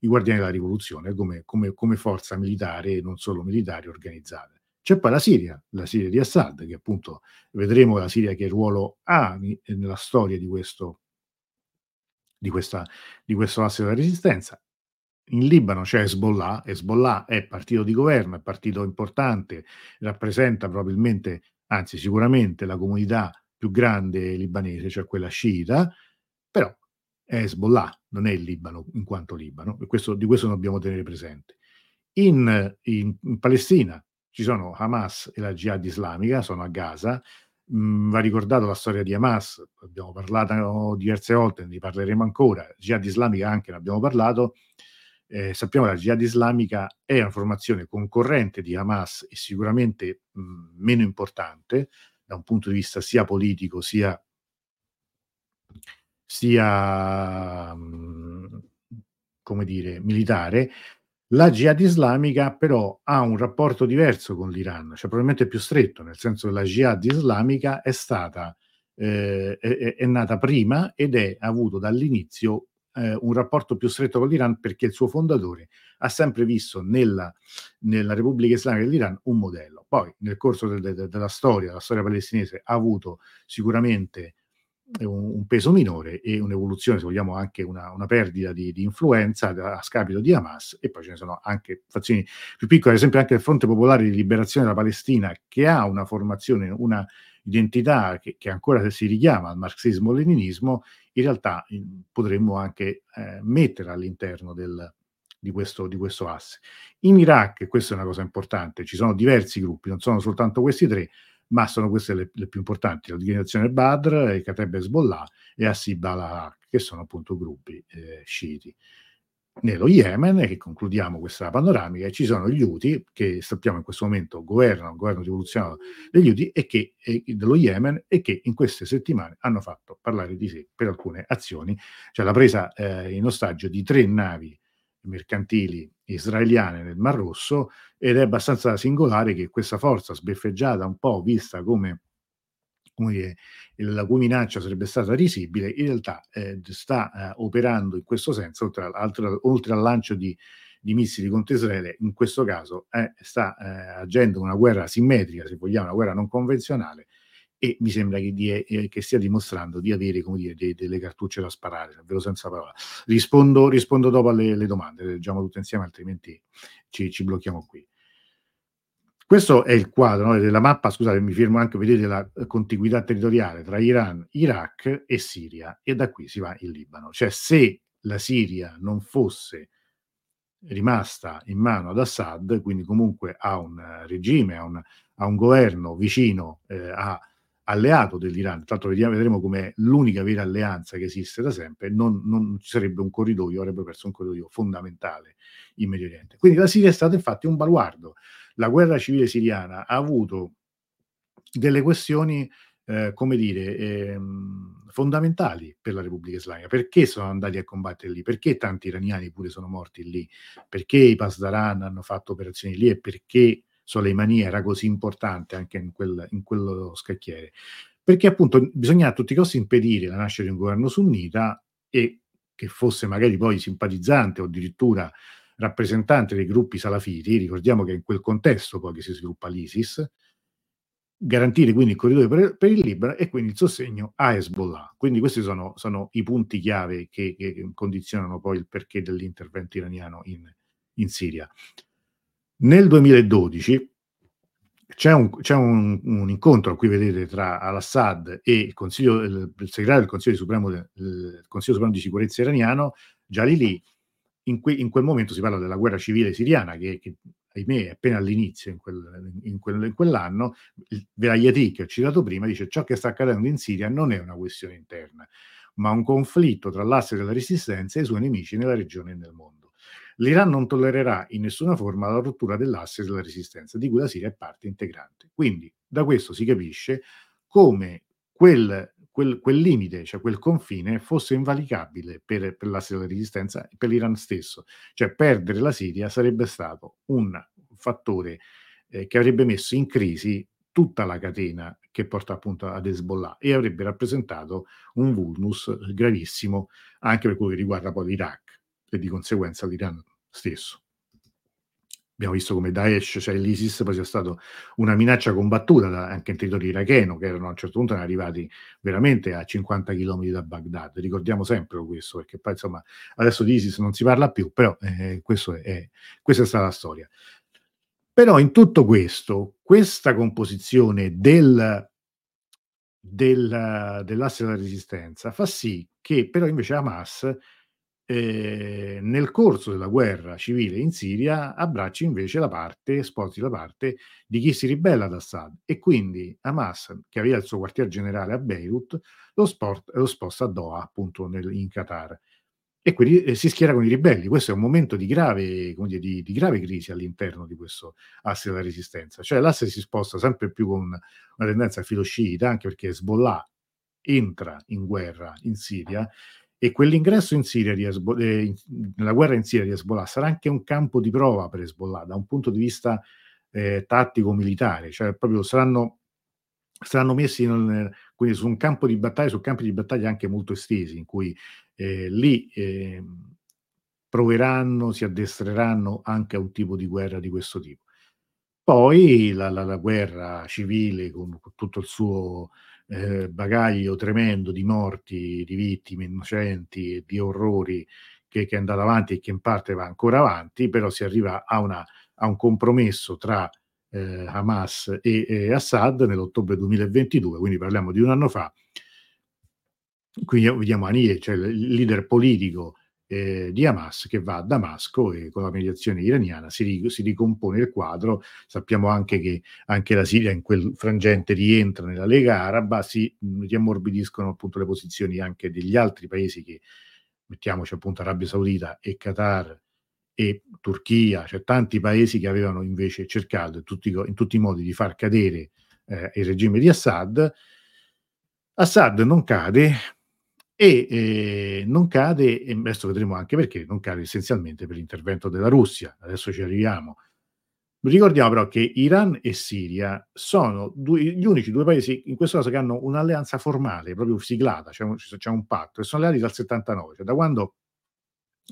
i guardiani della rivoluzione come, come, come forza militare e non solo militare organizzata. C'è poi la Siria, la Siria di Assad, che appunto vedremo la Siria che ruolo ha nella storia di questo, di questa, di questo asse della resistenza. In Libano c'è Hezbollah, Hezbollah è partito di governo, è partito importante, rappresenta probabilmente, anzi sicuramente la comunità più grande libanese, cioè quella sciita, però è Hezbollah, non è il Libano in quanto Libano, e questo, di questo dobbiamo tenere presente. In, in, in Palestina ci sono Hamas e la Jihad islamica, sono a Gaza. Mm, va ricordato la storia di Hamas, abbiamo parlato diverse volte, ne parleremo ancora. Jihad islamica anche ne abbiamo parlato. Eh, sappiamo che la Jihad islamica è una formazione concorrente di Hamas e sicuramente mh, mm, meno importante da un punto di vista sia politico sia, sia mh, mm, come dire, militare, la Jihad islamica però ha un rapporto diverso con l'Iran, cioè probabilmente più stretto, nel senso che la Jihad islamica è stata eh, è, è, nata prima ed è avuto dall'inizio eh, un rapporto più stretto con l'Iran perché il suo fondatore ha sempre visto nella, nella Repubblica Islamica dell'Iran un modello. Poi nel corso de, de, della storia, la storia palestinese ha avuto sicuramente un, un, peso minore e un'evoluzione, se vogliamo, anche una, una perdita di, di, influenza a scapito di Hamas e poi ce ne sono anche fazioni più piccole, ad esempio anche il Fronte Popolare di Liberazione della Palestina che ha una formazione, una identità che, che ancora si richiama al marxismo-leninismo, in realtà potremmo anche eh, mettere all'interno del, di questo, di questo asse. In Iraq, questa è una cosa importante, ci sono diversi gruppi, non sono soltanto questi tre, ma sono queste le, le più importanti, l'organizzazione Badr, il Kateb Hezbollah e Asib al che sono appunto gruppi eh, sciiti. Nello Yemen, che concludiamo questa panoramica, ci sono gli Houthi, che sappiamo in questo momento governano, il governo rivoluzionario degli Houthi, e che, e, dello Yemen, e che in queste settimane hanno fatto parlare di sé per alcune azioni, cioè la presa eh, in ostaggio di tre navi mercantili israeliane nel Mar Rosso ed è abbastanza singolare che questa forza sbeffeggiata, un po' vista come dire, la cui minaccia sarebbe stata risibile, in realtà eh, sta eh, operando in questo senso, oltre, al, oltre al lancio di, di, missili contro Israele, in questo caso eh, sta eh, agendo una guerra simmetrica, se vogliamo, una guerra non convenzionale, e mi sembra che, di, eh, che, stia dimostrando di avere dire, de, delle cartucce da sparare, davvero senza parola. Rispondo, rispondo dopo alle, alle domande, le leggiamo tutte insieme, altrimenti ci, ci, blocchiamo qui. Questo è il quadro no, della mappa, scusate, mi fermo anche, vedete la contiguità territoriale tra Iran, Iraq e Siria, e da qui si va in Libano. Cioè, se la Siria non fosse rimasta in mano ad Assad, quindi comunque a un regime, a un, a un governo vicino eh, a alleato dell'Iran, tra l'altro vedremo come l'unica vera alleanza che esiste da sempre, non, non ci sarebbe un corridoio, avrebbe perso un corridoio fondamentale in Medio Oriente. Quindi la Siria è stata infatti un baluardo. La guerra civile siriana ha avuto delle questioni, eh, come dire, eh, fondamentali per la Repubblica Islamica. Perché sono andati a combattere lì? Perché tanti iraniani pure sono morti lì? Perché i Pasdaran hanno fatto operazioni lì e perché Soleimani era così importante anche in, quel, in quello scacchiere, perché appunto bisogna a tutti i costi impedire la nascita di un governo sunnita e che fosse magari poi simpatizzante o addirittura rappresentante dei gruppi salafiti, ricordiamo che in quel contesto poi che si sviluppa l'ISIS, garantire quindi il corridoio per, per, il Libano e quindi il sostegno a Hezbollah. Quindi questi sono, sono i punti chiave che, che, condizionano poi il perché dell'intervento iraniano in, in Siria. Nel 2012 c'è un, c'è un, un incontro, qui vedete, tra Al-Assad e il, il, il segretario del Consiglio Supremo, del Consiglio Supremo di Sicurezza iraniano, Jalili. In, que, in quel momento si parla della guerra civile siriana, che, che ahimè è appena all'inizio in, quel, in, quel, in quell'anno. Velayati, che ho citato prima, dice ciò che sta accadendo in Siria non è una questione interna, ma un conflitto tra l'asse della resistenza e i suoi nemici nella regione e nel mondo. L'Iran non tollererà in nessuna forma la rottura dell'asse della resistenza, di cui la Siria è parte integrante. Quindi da questo si capisce come quel, quel, quel limite, cioè quel confine, fosse invalicabile per, per l'asse della resistenza e per l'Iran stesso. Cioè perdere la Siria sarebbe stato un fattore eh, che avrebbe messo in crisi tutta la catena che porta appunto ad Hezbollah e avrebbe rappresentato un vulnus gravissimo anche per quello che riguarda poi l'Iraq e di conseguenza l'Iran stesso. Abbiamo visto come Daesh, cioè l'ISIS, poi sia stata una minaccia combattuta da, anche in territorio iracheno, che erano a un certo punto arrivati veramente a 50 km da Baghdad. Ricordiamo sempre questo, perché poi insomma adesso di ISIS non si parla più, però eh, questo è, questa è stata la storia. Però in tutto questo, questa composizione del, del, dell'asse della resistenza fa sì che però invece Hamas eh, nel corso della guerra civile in Siria abbracci invece la parte, sposti la parte di chi si ribella ad Assad e quindi Hamas, che aveva il suo quartier generale a Beirut, lo, sport, lo sposta a Doha, appunto nel, in Qatar. E quindi eh, si schiera con i ribelli. Questo è un momento di grave, dire, di, di grave crisi all'interno di questo asse della resistenza. Cioè l'asse si sposta sempre più con una tendenza filosciita, anche perché Hezbollah entra in guerra in Siria e quell'ingresso in Siria di Hezbollah, eh, nella guerra in Siria di Hezbollah sarà anche un campo di prova per Hezbollah da un punto di vista eh, tattico-militare, cioè proprio saranno, saranno messi in, quindi su un campo di battaglia, su campi di battaglia anche molto estesi, in cui eh, lì eh, proveranno, si addestreranno anche a un tipo di guerra di questo tipo. Poi la, la, la guerra civile con, con tutto il suo eh, bagaglio tremendo di morti, di vittime innocenti e di orrori che, che, è andato avanti e che in parte va ancora avanti, però si arriva a, una, a un compromesso tra eh, Hamas e, e, Assad nell'ottobre 2022, quindi parliamo di un anno fa. Qui vediamo Haniyeh, cioè il leader politico eh, di Hamas che va a Damasco e con la mediazione iraniana si, si, ricompone il quadro. Sappiamo anche che anche la Siria in quel frangente rientra nella Lega Araba, si mh, riammorbidiscono appunto le posizioni anche degli altri paesi che mettiamoci appunto Arabia Saudita e Qatar e Turchia, cioè tanti paesi che avevano invece cercato in tutti, in tutti i modi di far cadere eh, il regime di Assad. Assad non cade, e eh, non cade, e adesso vedremo anche perché, non cade essenzialmente per l'intervento della Russia, adesso ci arriviamo. Ricordiamo però che Iran e Siria sono due, gli unici due paesi in questo caso che hanno un'alleanza formale, proprio siglata, c'è un, c'è un patto, e sono alleati dal 79, cioè da quando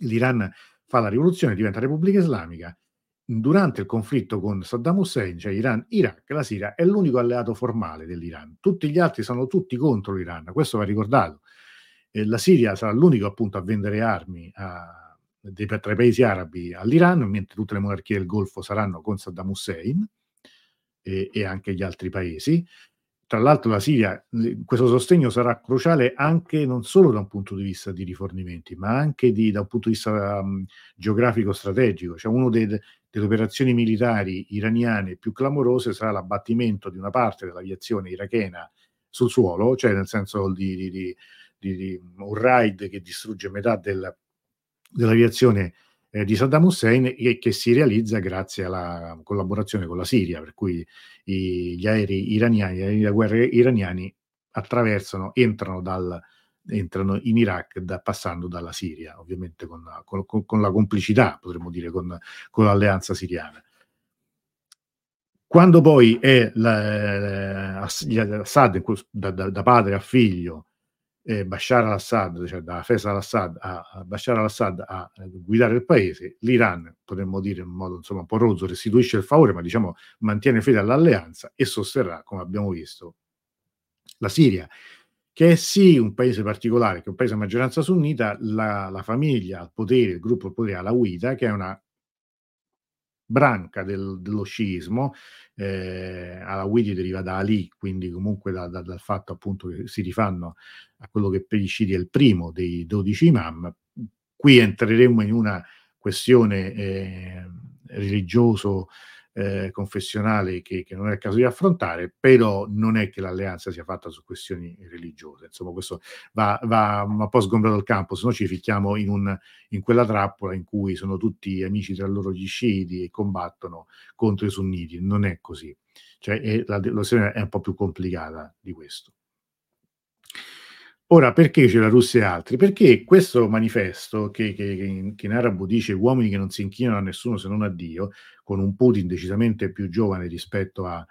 l'Iran fa la rivoluzione, diventa Repubblica Islamica, durante il conflitto con Saddam Hussein, cioè Iran, Iraq, la Siria è l'unico alleato formale dell'Iran. Tutti gli altri sono tutti contro l'Iran, questo va ricordato. Eh, la Siria sarà l'unico appunto a vendere armi a, dei, tra i paesi arabi all'Iran, mentre tutte le monarchie del Golfo saranno con Saddam Hussein e, e anche gli altri paesi tra l'altro la Siria, questo sostegno sarà cruciale anche non solo da un punto di vista di rifornimenti, ma anche di, da un punto di vista um, geografico strategico. Cioè una delle operazioni militari iraniane più clamorose sarà l'abbattimento di una parte dell'aviazione irachena sul suolo, cioè nel senso di, di, di, di un raid che distrugge metà del, dell'aviazione eh, di Saddam Hussein e che si realizza grazie alla collaborazione con la Siria, per cui i, gli aerei iraniani, gli aerei da guerra iraniani attraversano, entrano, dal, entrano in Iraq da, passando dalla Siria, ovviamente con, con, con la complicità, potremmo dire, con, con l'alleanza siriana. Quando poi è la, Assad da, da, da, padre a figlio eh, Bashar al-Assad, cioè da Faisal al-Assad a, Bashar al-Assad a, a, guidare il paese, l'Iran, potremmo dire in modo insomma un po' rozzo, restituisce il favore, ma diciamo mantiene fede all'alleanza e sosterrà, come abbiamo visto, la Siria, che è sì un paese particolare, che è un paese a maggioranza sunnita, la, la famiglia al potere, il gruppo al potere Alawita, che è una branca del, dello sciismo, eh, Alawiti deriva da Ali, quindi comunque da, da, dal fatto appunto che si rifanno a quello che per gli sciiti è il primo dei dodici imam. Qui entreremo in una questione eh, religioso eh, confessionale che, che, non è il caso di affrontare, però non è che l'alleanza sia fatta su questioni religiose. Insomma, questo va, va un po' sgombrato il campo, se no ci ficchiamo in, un, in, quella trappola in cui sono tutti amici tra loro gli sciiti e combattono contro i sunniti. Non è così. Cioè, è, la, la situazione è un po' più complicata di questo. Ora, perché c'è la Russia e altri? Perché questo manifesto, che, che, che, in, che, in, arabo dice uomini che non si inchinano a nessuno se non a Dio, con un Putin decisamente più giovane rispetto a,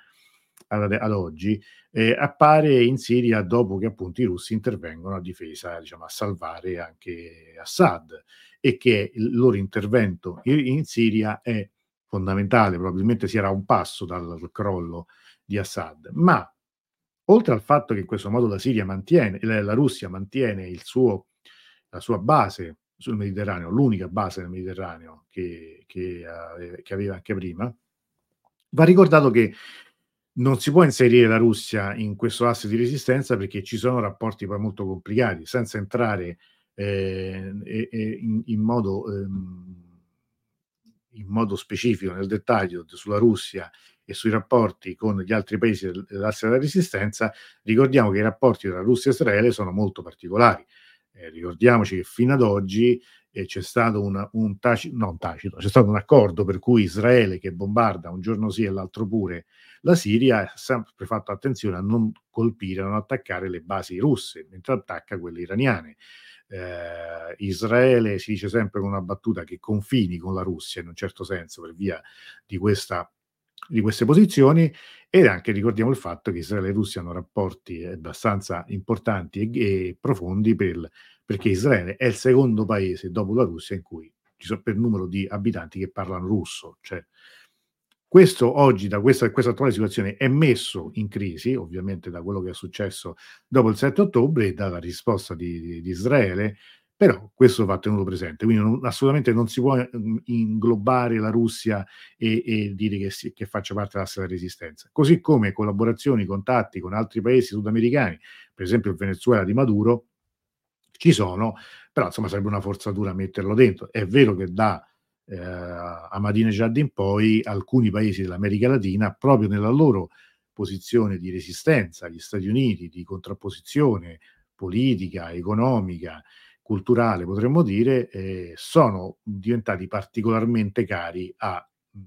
a, ad oggi, eh, appare in Siria dopo che appunto i russi intervengono a difesa, diciamo, a salvare anche Assad e che il loro intervento in, Siria è fondamentale, probabilmente si era un passo dal, crollo di Assad, ma oltre al fatto che in questo modo la mantiene, la Russia mantiene suo, la sua base sul Mediterraneo, l'unica base nel Mediterraneo che, che, uh, che, aveva anche prima, va ricordato che non si può inserire la Russia in questo asse di resistenza perché ci sono rapporti poi molto complicati, senza entrare eh, in, in, modo, ehm, in modo specifico nel dettaglio sulla Russia e sui rapporti con gli altri paesi dell'asse della resistenza, ricordiamo che i rapporti tra Russia e Israele sono molto particolari. Eh, ricordiamoci che fino ad oggi eh, c'è stato una, un, tacito, no, tacito, c'è stato un accordo per cui Israele che bombarda un giorno sì e l'altro pure la Siria ha sempre fatto attenzione a non colpire, a non attaccare le basi russe, mentre attacca quelle iraniane. Eh, Israele si dice sempre con una battuta che confini con la Russia in un certo senso per via di questa di queste posizioni ed anche ricordiamo il fatto che Israele e Russia hanno rapporti abbastanza importanti e, e profondi per, perché Israele è il secondo paese dopo la Russia in cui ci sono per numero di abitanti che parlano russo. Cioè, questo oggi, da questa, questa, attuale situazione, è messo in crisi, ovviamente da quello che è successo dopo il 7 ottobre e dalla risposta di, di, di Israele, però questo va tenuto presente, quindi non, assolutamente non si può mh, inglobare la Russia e, e dire che, si, che, faccia parte della resistenza. Così come collaborazioni, contatti con altri paesi sudamericani, per esempio il Venezuela di Maduro, ci sono, però insomma sarebbe una forzatura metterlo dentro. È vero che da eh, Ahmadinejad in poi alcuni paesi dell'America Latina, proprio nella loro posizione di resistenza agli Stati Uniti, di contrapposizione politica, economica, culturale, potremmo dire, eh, sono diventati particolarmente cari a,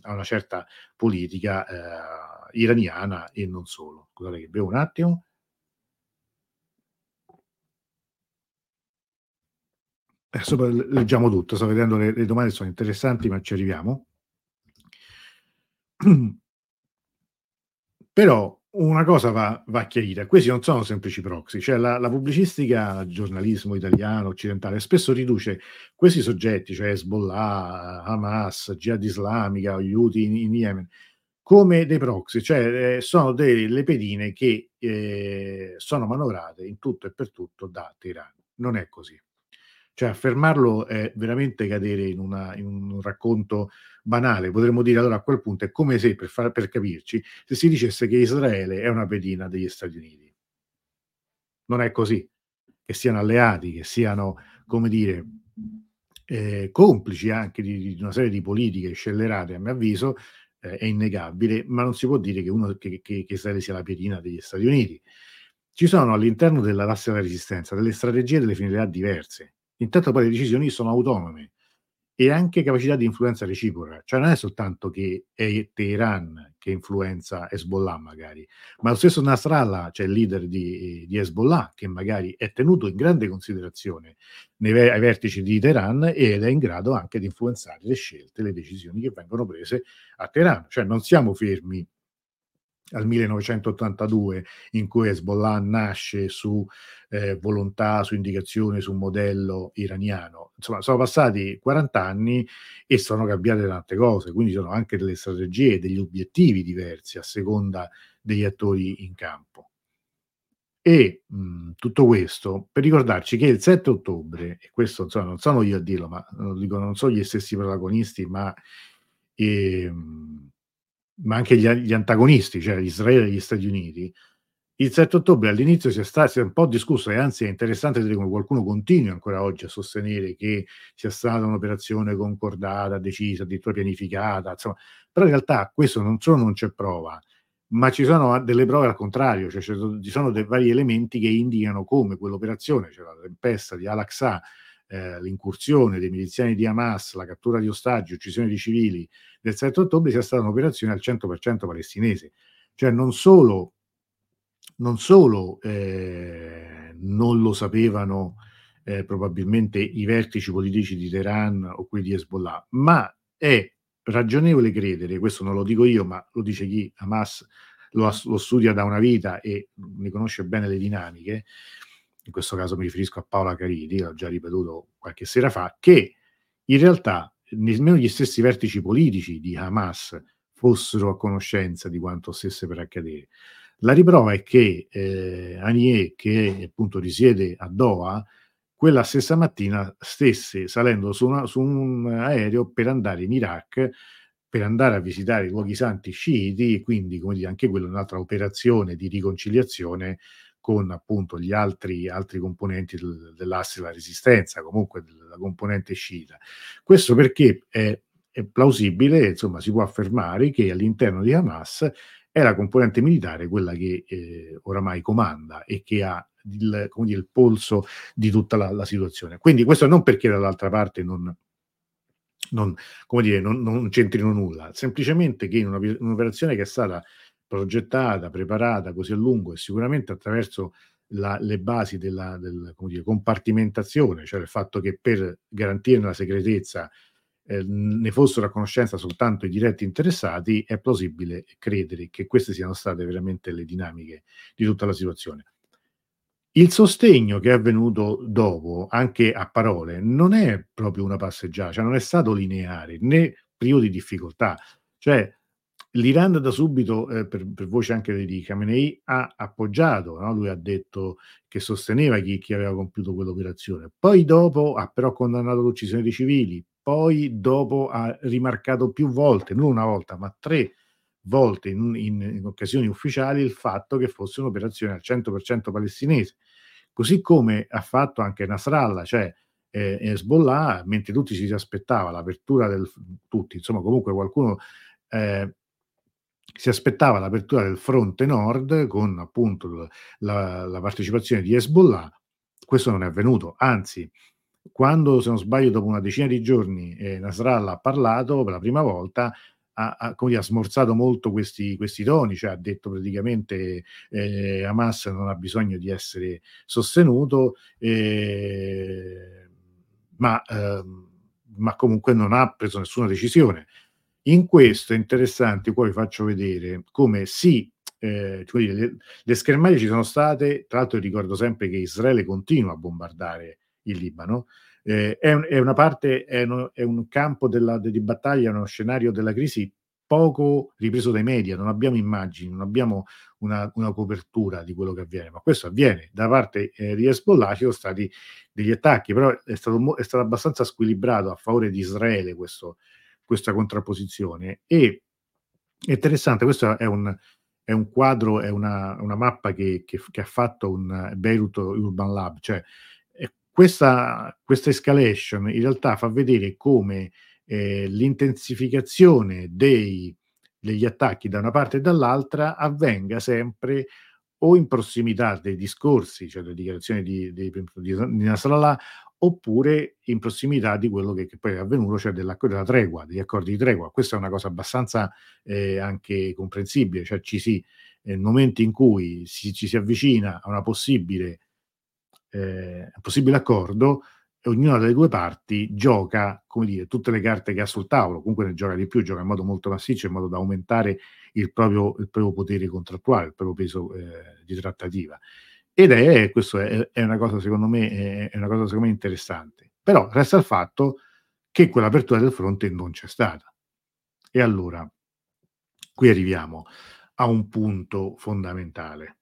a una certa politica eh, iraniana e non solo. Scusate che bevo un attimo. Adesso leggiamo tutto, sto vedendo le, le domande, sono interessanti, ma ci arriviamo. Però una cosa va, va, chiarita, questi non sono semplici proxy, cioè la, la, pubblicistica, il giornalismo italiano, occidentale, spesso riduce questi soggetti, cioè Hezbollah, Hamas, Jihad islamica, Houthi in, in Yemen, come dei proxy, cioè eh, sono delle pedine che eh, sono manovrate in tutto e per tutto da Teheran. Non è così. Cioè affermarlo è veramente cadere in, una, in un racconto banale. Potremmo dire allora a quel punto è come se, per, far, per capirci, se si dicesse che Israele è una pedina degli Stati Uniti. Non è così. Che siano alleati, che siano, come dire, eh, complici anche di, di, una serie di politiche scellerate, a mio avviso, eh, è innegabile, ma non si può dire che, uno, che, che, che Israele sia la pedina degli Stati Uniti. Ci sono all'interno della classe della resistenza delle strategie e delle finalità diverse. Intanto poi le decisioni sono autonome e anche capacità di influenza reciproca, cioè non è soltanto che è Teheran che influenza Hezbollah magari, ma lo stesso Nasrallah, cioè il leader di, di Hezbollah, che magari è tenuto in grande considerazione nei, ai vertici di Teheran ed è in grado anche di influenzare le scelte, le decisioni che vengono prese a Teheran, cioè non siamo fermi al 1982 in cui Hezbollah nasce su eh, volontà, su indicazione, su modello iraniano. Insomma, sono passati 40 anni e sono cambiate tante cose, quindi sono anche delle strategie, degli obiettivi diversi a seconda degli attori in campo. E mh, tutto questo per ricordarci che il 7 ottobre, e questo insomma, non sono io a dirlo, ma lo dico, non sono gli stessi protagonisti, ma eh, ma anche gli, gli antagonisti, cioè Israele e gli Stati Uniti, il 7 ottobre all'inizio si è, stato, si è un po' discusso e anzi è interessante vedere come qualcuno continua ancora oggi a sostenere che sia stata un'operazione concordata, decisa, addirittura pianificata, insomma, però in realtà questo non solo non c'è prova, ma ci sono delle prove al contrario, cioè ci sono dei vari elementi che indicano come quell'operazione, cioè la tempesta di Al-Aqsa, eh, l'incursione dei miliziani di Hamas, la cattura di ostaggi, uccisione di civili del 7 ottobre sia stata un'operazione al 100% palestinese. Cioè non solo, non, solo eh, non lo sapevano eh, probabilmente i vertici politici di Teheran o quelli di Hezbollah, ma è ragionevole credere, questo non lo dico io, ma lo dice chi Hamas lo, lo studia da una vita e ne conosce bene le dinamiche, in questo caso mi riferisco a Paola Caridi, l'ho già ripetuto qualche sera fa, che in realtà nemmeno gli stessi vertici politici di Hamas fossero a conoscenza di quanto stesse per accadere. La riprova è che eh, Anier, che appunto risiede a Doha, quella stessa mattina stesse salendo su, una, su, un aereo per andare in Iraq, per andare a visitare i luoghi santi sciiti, e quindi come dire, anche quella è un'altra operazione di riconciliazione con appunto gli altri, altri componenti del, dell'asse della resistenza, comunque della componente sciita. Questo perché è, è plausibile, insomma, si può affermare che all'interno di Hamas è la componente militare quella che eh, oramai comanda e che ha il, dire, il polso di tutta la, la, situazione. Quindi questo non perché dall'altra parte non, non, dire, non, non c'entrino nulla, semplicemente che in una, un'operazione che è stata progettata, preparata così a lungo e sicuramente attraverso la, le basi della del, dire, compartimentazione, cioè il fatto che per garantire la segretezza eh, ne fossero a conoscenza soltanto i diretti interessati, è plausibile credere che queste siano state veramente le dinamiche di tutta la situazione. Il sostegno che è avvenuto dopo, anche a parole, non è proprio una passeggiata, cioè non è stato lineare né privo di difficoltà. Cioè, L'Iran da subito, eh, per, per, voce anche di Khamenei, ha appoggiato, no? lui ha detto che sosteneva chi, chi, aveva compiuto quell'operazione, poi dopo ha però condannato l'uccisione dei civili, poi dopo ha rimarcato più volte, non una volta, ma tre volte in, in, in occasioni ufficiali il fatto che fosse un'operazione al 100% palestinese, così come ha fatto anche Nasrallah, cioè eh, Hezbollah, mentre tutti si aspettava l'apertura del tutti, insomma comunque qualcuno eh, si aspettava l'apertura del fronte nord con appunto la, la, partecipazione di Hezbollah, questo non è avvenuto, anzi quando se non sbaglio dopo una decina di giorni eh, Nasrallah ha parlato per la prima volta ha, ha, dire, ha smorzato molto questi, questi, toni, cioè ha detto praticamente eh, Hamas non ha bisogno di essere sostenuto, eh, ma, ehm, ma comunque non ha preso nessuna decisione. In questo è interessante, poi vi faccio vedere come sì, eh, dire, le, le schermaglie ci sono state, tra l'altro ricordo sempre che Israele continua a bombardare il Libano, eh, è, un, è, una parte, è, un, è un campo della, di battaglia, uno scenario della crisi poco ripreso dai media, non abbiamo immagini, non abbiamo una, una copertura di quello che avviene, ma questo avviene da parte eh, di Hezbollah, ci sono stati degli attacchi, però è stato, è stato abbastanza squilibrato a favore di Israele questo, questa contrapposizione. E è interessante, questo è un, è un quadro, è una, una mappa che, che, che, ha fatto un Beirut Urban Lab, cioè questa, questa escalation in realtà fa vedere come eh, l'intensificazione dei, degli attacchi da una parte e dall'altra avvenga sempre o in prossimità dei discorsi, cioè delle dichiarazioni di, di, di, di Nasrallah, oppure in prossimità di quello che, che poi è avvenuto, cioè della tregua, degli accordi di tregua. Questa è una cosa abbastanza eh, anche comprensibile, cioè ci si, nel momento in cui si, ci si avvicina a una possibile, eh, un possibile accordo, ognuna delle due parti gioca, come dire, tutte le carte che ha sul tavolo, comunque ne gioca di più, gioca in modo molto massiccio, in modo da aumentare il proprio, il proprio potere contrattuale, il proprio peso eh, di trattativa. Ed è, questo è, è, una cosa secondo me, è una cosa secondo me interessante. Però resta il fatto che quell'apertura del fronte non c'è stata. E allora, qui arriviamo a un punto fondamentale.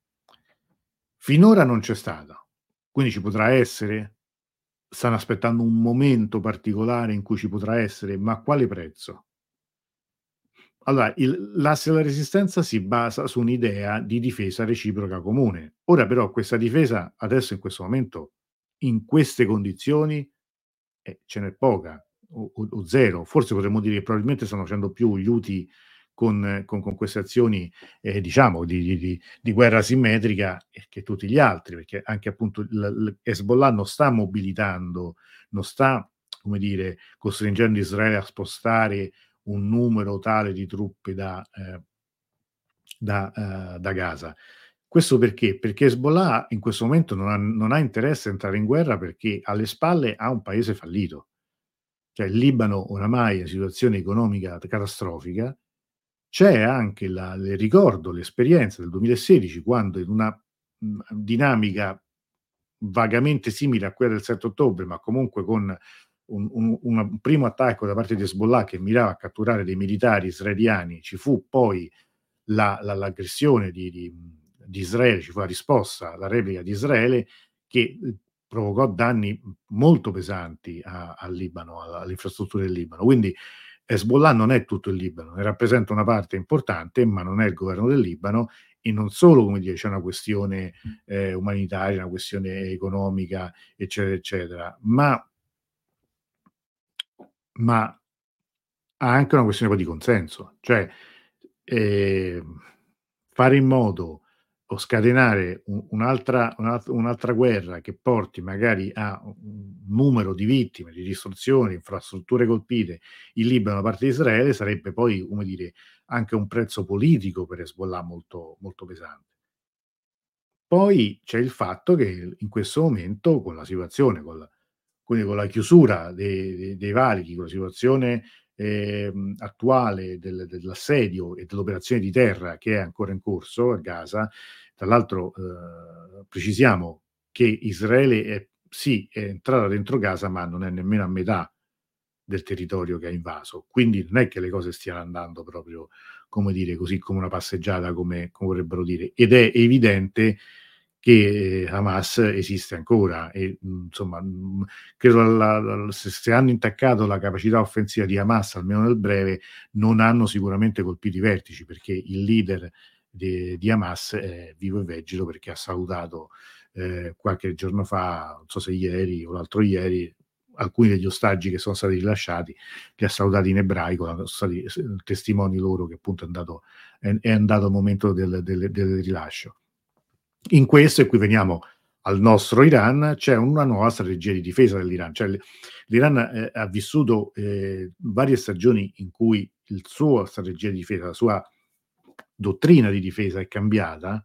Finora non c'è stata, quindi ci potrà essere, stanno aspettando un momento particolare in cui ci potrà essere, ma a quale prezzo? Allora, il, l'asse della resistenza si basa su un'idea di difesa reciproca comune. Ora però questa difesa, adesso in questo momento, in queste condizioni, eh, ce n'è poca o, o, o, zero. Forse potremmo dire che probabilmente stanno facendo più gli UTI con, con, con queste azioni, eh, diciamo, di, di, di, guerra simmetrica che tutti gli altri, perché anche appunto Hezbollah non sta mobilitando, non sta, come dire, costringendo Israele a spostare un numero tale di truppe da, eh, da, uh, da Gaza. Questo perché? Perché Hezbollah in questo momento non ha, non ha, interesse a entrare in guerra perché alle spalle ha un paese fallito. Cioè il Libano oramai è in situazione economica catastrofica. C'è anche la, il ricordo, l'esperienza del 2016 quando in una mh, dinamica vagamente simile a quella del 7 ottobre, ma comunque con un, un, un, primo attacco da parte di Hezbollah che mirava a catturare dei militari israeliani, ci fu poi la, la, l'aggressione di, di, di, Israele, ci fu la risposta, la replica di Israele che eh, provocò danni molto pesanti a, al Libano, alle infrastrutture del Libano. Quindi Hezbollah non è tutto il Libano, ne rappresenta una parte importante, ma non è il governo del Libano e non solo, come dire, c'è una questione eh, umanitaria, una questione economica, eccetera, eccetera, ma ma ha anche una questione di consenso, cioè eh, fare in modo o scatenare un, un'altra, un'altra, un'altra, guerra che porti magari a un numero di vittime, di distruzioni, infrastrutture colpite in Libano da parte di Israele sarebbe poi, come dire, anche un prezzo politico per Hezbollah molto, molto pesante. Poi c'è il fatto che in questo momento, con la situazione, con la, quindi con la chiusura dei, dei, dei valichi, con la situazione eh, attuale del, dell'assedio e dell'operazione di terra che è ancora in corso a Gaza, tra l'altro eh, precisiamo che Israele è, sì, è entrata dentro Gaza, ma non è nemmeno a metà del territorio che ha invaso. Quindi non è che le cose stiano andando proprio, come dire, così come una passeggiata, come, come vorrebbero dire. Ed è evidente che Hamas esiste ancora e insomma credo la, la, se hanno intaccato la capacità offensiva di Hamas almeno nel breve non hanno sicuramente colpito i vertici perché il leader di, di Hamas è vivo e vegeto perché ha salutato eh, qualche giorno fa non so se ieri o l'altro ieri alcuni degli ostaggi che sono stati rilasciati li ha salutati in ebraico sono stati testimoni loro che appunto è andato, è, è andato il momento del, del, del rilascio in questo, e qui veniamo al nostro Iran, c'è una nuova strategia di difesa dell'Iran. Cioè, L'Iran eh, ha vissuto eh, varie stagioni in cui il suo strategia di difesa, la sua dottrina di difesa è cambiata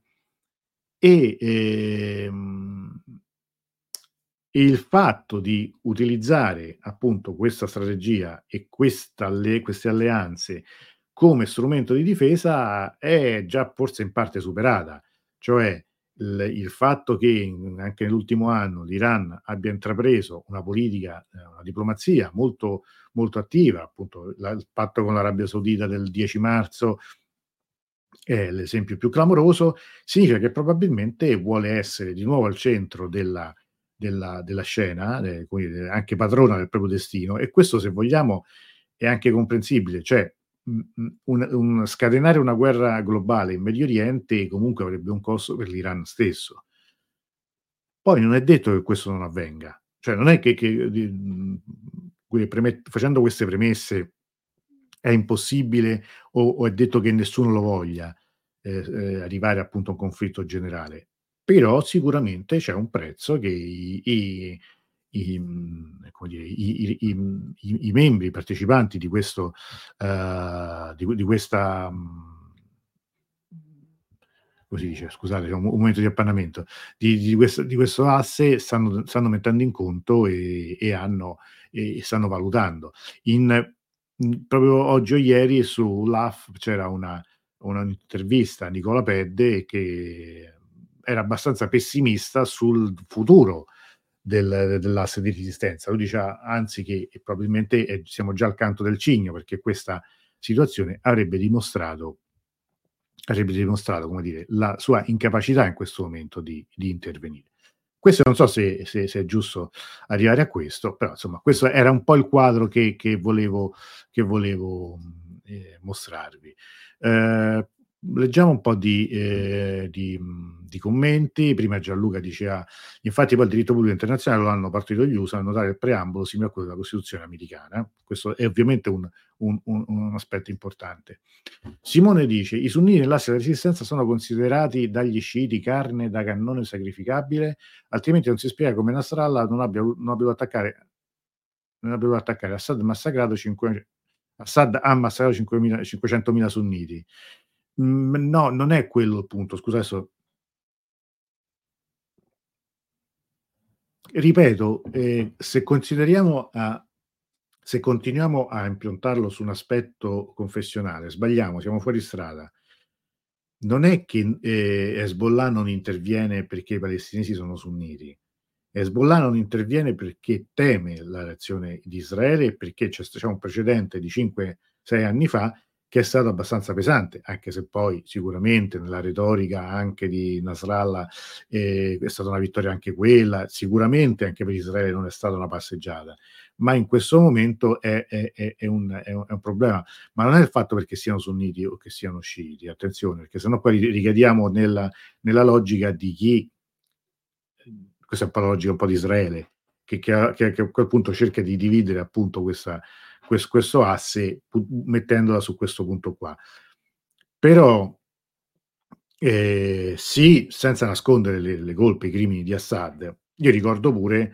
e, ehm, il fatto di utilizzare appunto questa strategia e questa alle queste alleanze come strumento di difesa è già forse in parte superata. Cioè il il fatto che, anche nell'ultimo anno l'Iran abbia intrapreso una politica, ehm, una diplomazia molto molto attiva, appunto la il patto con l'Arabia Saudita del 10 marzo è l'esempio più clamoroso, significa che probabilmente vuole essere di nuovo al centro della della della scena, dire, anche padrona del proprio destino. E questo se vogliamo è anche comprensibile, cioè, un un scatenare una guerra globale in Medio Oriente comunque avrebbe un costo per l'Iran stesso. Poi non è detto che questo non avvenga, cioè non è che che premet facendo queste premesse è impossibile o o è detto che nessuno lo voglia, ehm, ehm, arrivare appunto a un conflitto generale. Però sicuramente c'è un prezzo che i i i mhmm, dire, i i i mhmm, i membri partecipanti di questo ehm, di di questa mhmm come si dice? Scusate, c'è un un momento di appannamento. Di di questo di questo asse stanno stanno mettendo in conto e e hanno e stanno valutando. In mhmm, proprio oggi o ieri su l'AF c'era una una intervista a Nicola Pedde che era abbastanza pessimista sul futuro del dell'asse di resistenza. Lui diceva anzi che probabilmente, ehm, siamo già al canto del cigno, perché questa situazione avrebbe dimostrato avrebbe dimostrato, come dire, la sua incapacità in questo momento di di intervenire. Questo non so se se se è giusto arrivare a questo, però insomma questo era un po' il quadro che che volevo che volevo, ehm, mostrarvi. Ehm, leggiamo un po' di ehm, di di commenti. Prima Gianluca diceva: "Infatti poi il diritto pubblico internazionale lo hanno partito gli USA a notare il preambolo simile a quello della Costituzione americana". Questo è ovviamente un un un un aspetto importante. Simone dice: "I sunniti nell'asse della resistenza sono considerati dagli sciiti carne da cannone sacrificabile? Altrimenti non si spiega come Nasrallah non abbia non abbia voluto attaccare non abbia attaccare Assad massacrato cinque Assad ha massacrato 5000 500.000 sunniti". Mhmm, no, non è quello il punto. Scusa adesso Ripeto, ehm, se consideriamo a se continuiamo a improntarlo su un aspetto confessionale, sbagliamo, siamo fuori strada. Non è che, ehm, Hezbollah non interviene perché i palestinesi sono sunniti. Hezbollah non interviene perché teme la reazione di Israele e perché c'è c'è un precedente di 5, 6 anni fa che è stato abbastanza pesante, anche se poi sicuramente nella retorica anche di Nasrallah, ehm, è stata una vittoria anche quella, sicuramente anche per Israele non è stata una passeggiata, ma in questo momento è è è un è un problema. Ma non è il fatto perché siano sunniti o che siano sciiti, attenzione, perché se no poi ri ricadiamo nella nella logica di chi questa è un po' la logica un po' di Israele, che che che a quel punto cerca di dividere appunto questa ques questo asse mettendola su questo punto qua. Però ehm, sì, senza nascondere le le colpe, i crimini di Assad. Io ricordo pure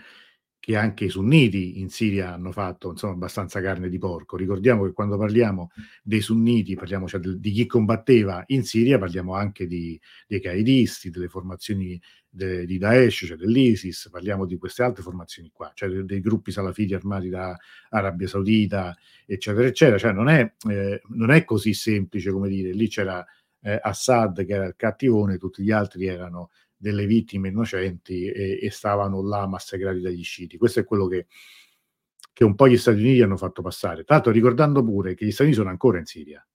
che anche i sunniti in Siria hanno fatto, insomma, abbastanza carne di porco. Ricordiamo che quando parliamo dei sunniti, parliamo cioè di chi combatteva in Siria, parliamo anche di dei qaedisti, delle formazioni de di Daesh, cioè dell'ISIS, parliamo di queste altre formazioni qua, cioè de dei gruppi salafiti armati da Arabia Saudita, eccetera, eccetera. Cioè non è ehm, non è così semplice come dire, lì c'era, ehm, Assad che era il cattivone, tutti gli altri erano delle vittime innocenti e e stavano là massacrati dagli sciiti. Questo è quello che che un po' gli Stati Uniti hanno fatto passare. Tra l'altro ricordando pure che gli Stati Uniti sono ancora in Siria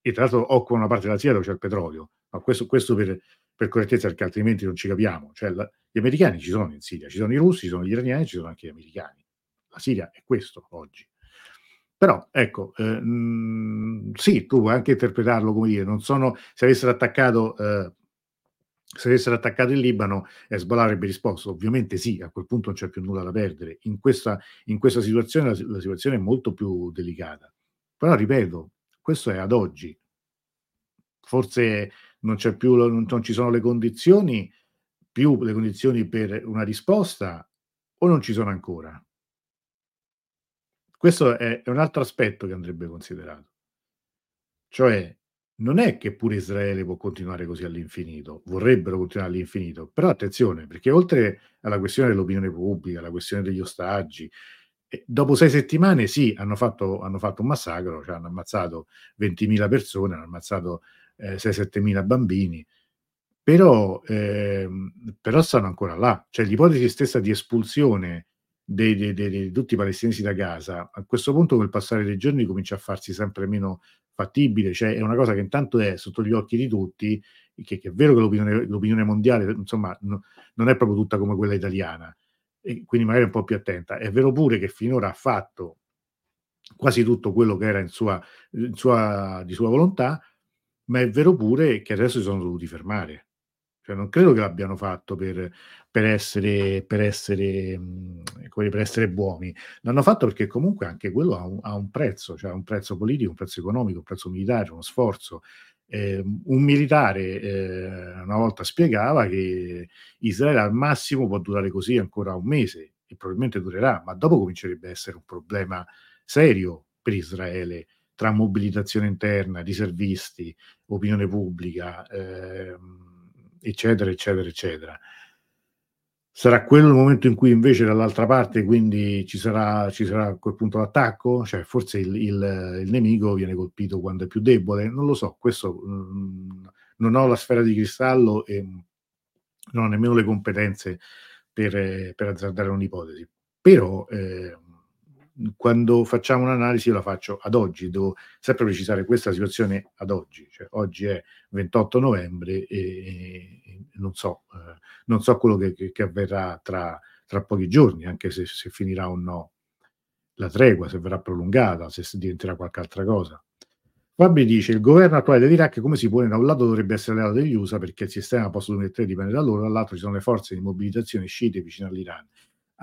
e tra l'altro occupano una parte della Siria dove c'è il petrolio. Ma questo questo per per correttezza, perché altrimenti non ci capiamo. Cioè la gli americani ci sono in Siria, ci sono i russi, ci sono gli iraniani, ci sono anche gli americani. La Siria è questo oggi. Però ecco, ehm, sì, tu puoi anche interpretarlo come dire, non sono se avessero attaccato ehm, se avessero attaccato il Libano, Hezbollah avrebbe risposto: "Ovviamente sì, a quel punto non c'è più nulla da perdere". In questa in questa situazione la la situazione è molto più delicata. Però ripeto, questo è ad oggi. Forse non più non non ci sono le condizioni più le condizioni per una risposta o non ci sono ancora? Questo è è un altro aspetto che andrebbe considerato. Cioè non è che pure Israele può continuare così all'infinito, vorrebbero continuare all'infinito, però attenzione, perché oltre alla questione dell'opinione pubblica, alla questione degli ostaggi, eh, dopo sei settimane sì, hanno fatto, hanno fatto un massacro, cioè hanno ammazzato 20.000 persone, hanno ammazzato eh, 6-7.000 bambini, però, ehm, però stanno ancora là, cioè l'ipotesi stessa di espulsione di tutti i palestinesi da Gaza, a questo punto col passare dei giorni comincia a farsi sempre meno fattibile, cioè è una cosa che intanto è sotto gli occhi di tutti, che, che è vero che l'opinione, l'opinione mondiale insomma no, non è proprio tutta come quella italiana, e quindi magari un po' più attenta. È vero pure che finora ha fatto quasi tutto quello che era in sua, in sua, di sua volontà, ma è vero pure che adesso si sono dovuti fermare. Cioè, non credo che l'abbiano fatto per, per essere, per, essere, mhmm, per essere buoni. L'hanno fatto perché comunque anche quello ha un, ha un prezzo, cioè un prezzo politico, un prezzo economico, un prezzo militare, uno sforzo. Eh, un militare eh, una volta spiegava che Israele al massimo può durare così ancora un mese e probabilmente durerà, ma dopo comincerebbe a essere un problema serio per Israele tra mobilitazione interna, riservisti, opinione pubblica. Eh, eccetera, eccetera, eccetera. Sarà quello il momento in cui invece dall'altra parte quindi ci sarà, ci sarà a quel punto l'attacco? Cioè forse il, il, il, nemico viene colpito quando è più debole? Non lo so, questo mh, mm, non ho la sfera di cristallo e non ho nemmeno le competenze per, per azzardare un'ipotesi. Però eh, quando facciamo un'analisi io la faccio ad oggi, devo sempre precisare questa situazione ad oggi, cioè oggi è 28 novembre e, e non, so, eh, non so quello che, che, che avverrà tra, tra, pochi giorni, anche se, se, finirà o no la tregua, se verrà prolungata, se diventerà qualche altra cosa. Fabri dice: il governo attuale dell'Iraq, come si pone, da un lato dovrebbe essere alleato degli USA perché il sistema post-2003 dipende da loro, dall'altro ci sono le forze di mobilitazione sciite vicino all'Iran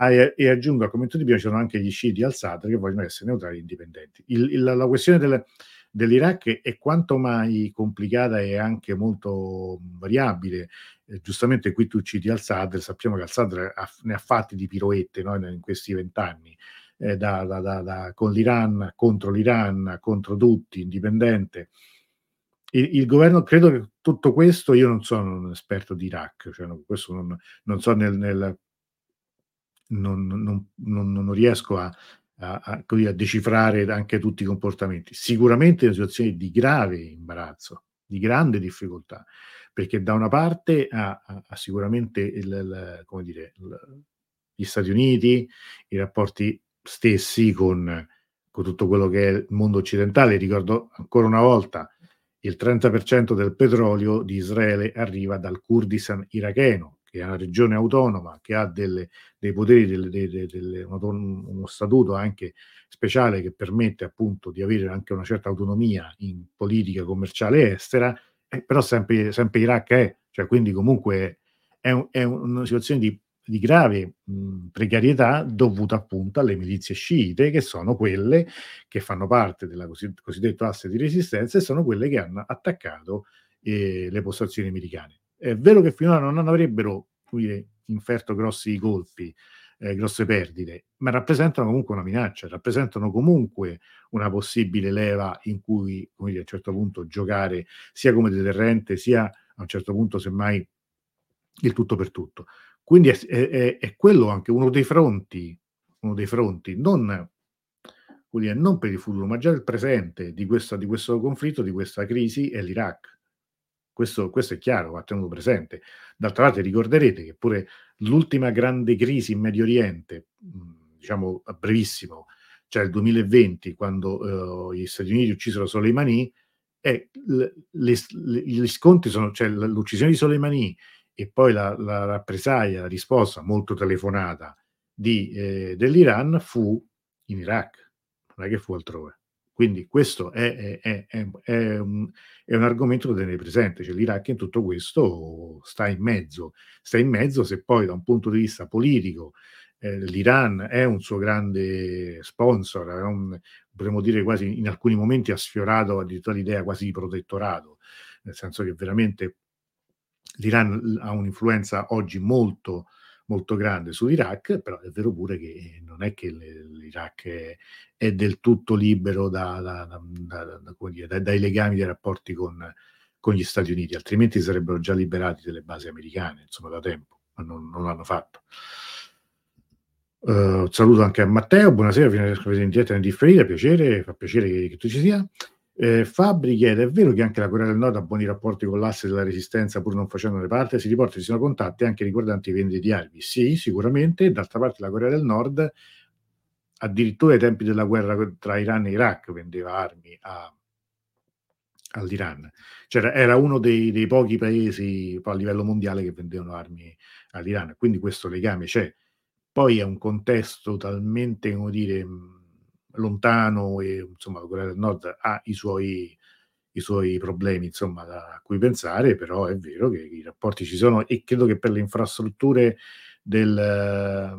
e, aggiungo al commento di prima ci sono anche gli sciiti al Sadr che vogliono essere neutrali e indipendenti. Il, il, la questione del, dell'Iraq è quanto mai complicata e anche molto variabile. Eh, giustamente qui tu citi al Sadr, sappiamo che al Sadr ne ha fatti di piroette no, in questi vent'anni. Eh, da, da, da, con l'Iran, contro l'Iran, contro tutti, indipendente. Il, il, governo, credo che tutto questo, io non sono un esperto di Iraq, cioè non, questo non, non so nel, nel non, non, non, non riesco a, a, a, a, decifrare anche tutti i comportamenti. Sicuramente è una situazione di grave imbarazzo, di grande difficoltà, perché da una parte ha, ha sicuramente il, il, come dire, il, gli Stati Uniti, i rapporti stessi con, con tutto quello che è il mondo occidentale. Ricordo ancora una volta il 30% del petrolio di Israele arriva dal Kurdistan iracheno, che è una regione autonoma, che ha delle, dei poteri, delle, delle, delle, uno statuto anche speciale che permette appunto di avere anche una certa autonomia in politica commerciale estera, eh, però sempre, sempre Iraq è, cioè quindi comunque è, un, è una situazione di, di grave mh, precarietà dovuta appunto alle milizie sciite, che sono quelle che fanno parte della cosiddetta asse di resistenza e sono quelle che hanno attaccato eh, le postazioni americane. È vero che finora non avrebbero dire, inferto grossi colpi, eh, grosse perdite, ma rappresentano comunque una minaccia, rappresentano comunque una possibile leva in cui, dire, a un certo punto giocare sia come deterrente, sia a un certo punto, semmai, il tutto per tutto. Quindi è, è, è quello anche uno dei fronti, uno dei fronti, non, dire, non per il futuro, ma già il presente di questo, di questo conflitto, di questa crisi, è l'Iraq. Questo, questo, è chiaro, va tenuto presente. D'altra parte ricorderete che pure l'ultima grande crisi in Medio Oriente, diciamo a brevissimo, cioè il 2020, quando uh, gli Stati Uniti uccisero Soleimani, e le, le, gli scontri sono, cioè l'uccisione di Soleimani e poi la, la rappresaglia, la risposta molto telefonata di, eh, dell'Iran fu in Iraq, non è che fu altrove. Quindi questo è, è, è, è un, un, argomento da tenere presente, cioè l'Iraq in tutto questo sta in mezzo, sta in mezzo se poi da un punto di vista politico eh, l'Iran è un suo grande sponsor, un, potremmo dire quasi in alcuni momenti ha sfiorato addirittura l'idea quasi di protettorato, nel senso che veramente l'Iran ha un'influenza oggi molto molto grande sull'Iraq, però è vero pure che non è che l'Iraq è, è del tutto libero da, da, da, dai legami dei rapporti con, con, gli Stati Uniti, altrimenti sarebbero già liberati delle basi americane, insomma, da tempo, ma non, non l'hanno fatto. Uh, saluto anche a Matteo, buonasera, fino in diretta in differita, piacere, fa piacere che, che tu ci sia. Eh, Fabri chiede: è vero che anche la Corea del Nord ha buoni rapporti con l'asse della resistenza pur non facendone parte? Si riporta che ci sono contatti anche riguardanti i venditi di armi. Sì, sicuramente. D'altra parte, la Corea del Nord, addirittura ai tempi della guerra tra Iran e Iraq, vendeva armi a, all'Iran. Cioè, era uno dei, dei pochi paesi a livello mondiale che vendevano armi all'Iran. Quindi questo legame c'è. Poi è un contesto talmente, come dire lontano e insomma la Corea del Nord ha i suoi, i suoi problemi insomma da, a cui pensare, però è vero che i rapporti ci sono e credo che per le infrastrutture del,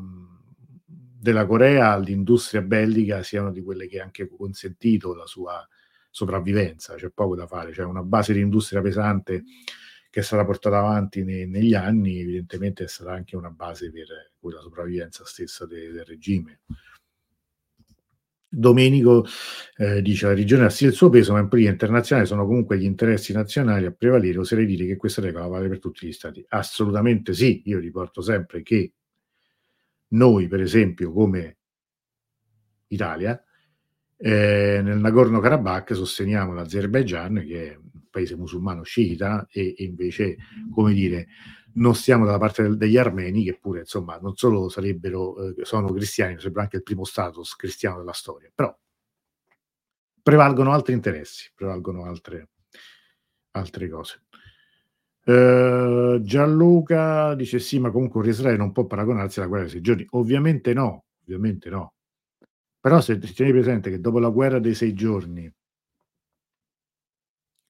della Corea l'industria bellica siano di quelle che ha anche consentito la sua sopravvivenza, c'è poco da fare, c'è una base di industria pesante che stata portata avanti nei, negli anni, evidentemente stata anche una base per, per la sopravvivenza stessa de, del regime. Domenico eh, dice la regione ha sì il suo peso, ma in politica internazionale sono comunque gli interessi nazionali a prevalere. Oserei dire che questa regola vale per tutti gli stati. Assolutamente sì, io riporto sempre che noi, per esempio, come Italia, eh, nel Nagorno-Karabakh sosteniamo l'Azerbaigian, che è un paese musulmano sciita, e, e invece, come dire, non stiamo dalla parte del, degli armeni, che pure, insomma, non solo sarebbero, eh, sono cristiani, sarebbero anche il primo status cristiano della storia, però prevalgono altri interessi, prevalgono altre, altre cose. Uh, Gianluca dice sì, ma comunque Israele non può paragonarsi alla guerra dei sei giorni. Ovviamente no, ovviamente no. Però se tieni presente che dopo la guerra dei sei giorni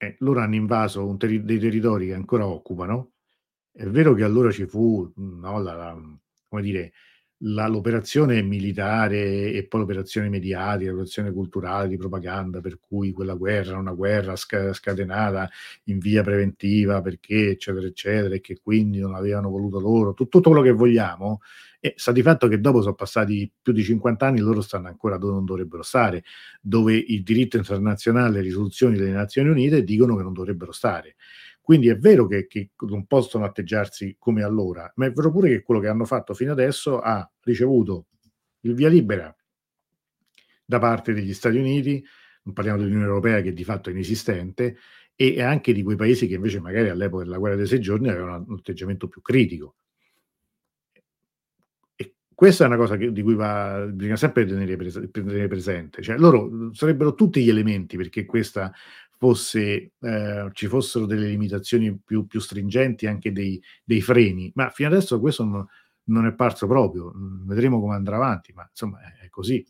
eh, loro hanno invaso teri- dei territori che ancora occupano, è vero che allora ci fu, no, la, la, come dire, la, l'operazione militare e poi l'operazione mediatica, l'operazione culturale di propaganda, per cui quella guerra era una guerra sca- scatenata in via preventiva perché, eccetera, eccetera, e che quindi non avevano voluto loro, tutto, tutto quello che vogliamo, e sta di fatto che dopo sono passati più di 50 anni, loro stanno ancora dove non dovrebbero stare, dove il diritto internazionale, le risoluzioni delle Nazioni Unite dicono che non dovrebbero stare. Quindi è vero che, che, non possono atteggiarsi come allora, ma è vero pure che quello che hanno fatto fino adesso ha ricevuto il via libera da parte degli Stati Uniti, non parliamo dell'Unione Europea che di fatto è inesistente, e anche di quei paesi che invece magari all'epoca della guerra dei sei giorni avevano un atteggiamento più critico. E questa è una cosa che, di cui va, bisogna sempre tenere, pres- tenere presente. Cioè, loro sarebbero tutti gli elementi perché questa fosse, eh, ci fossero delle limitazioni più, più stringenti, anche dei, dei, freni, ma fino adesso questo non, non, è parso proprio, vedremo come andrà avanti, ma insomma è, così.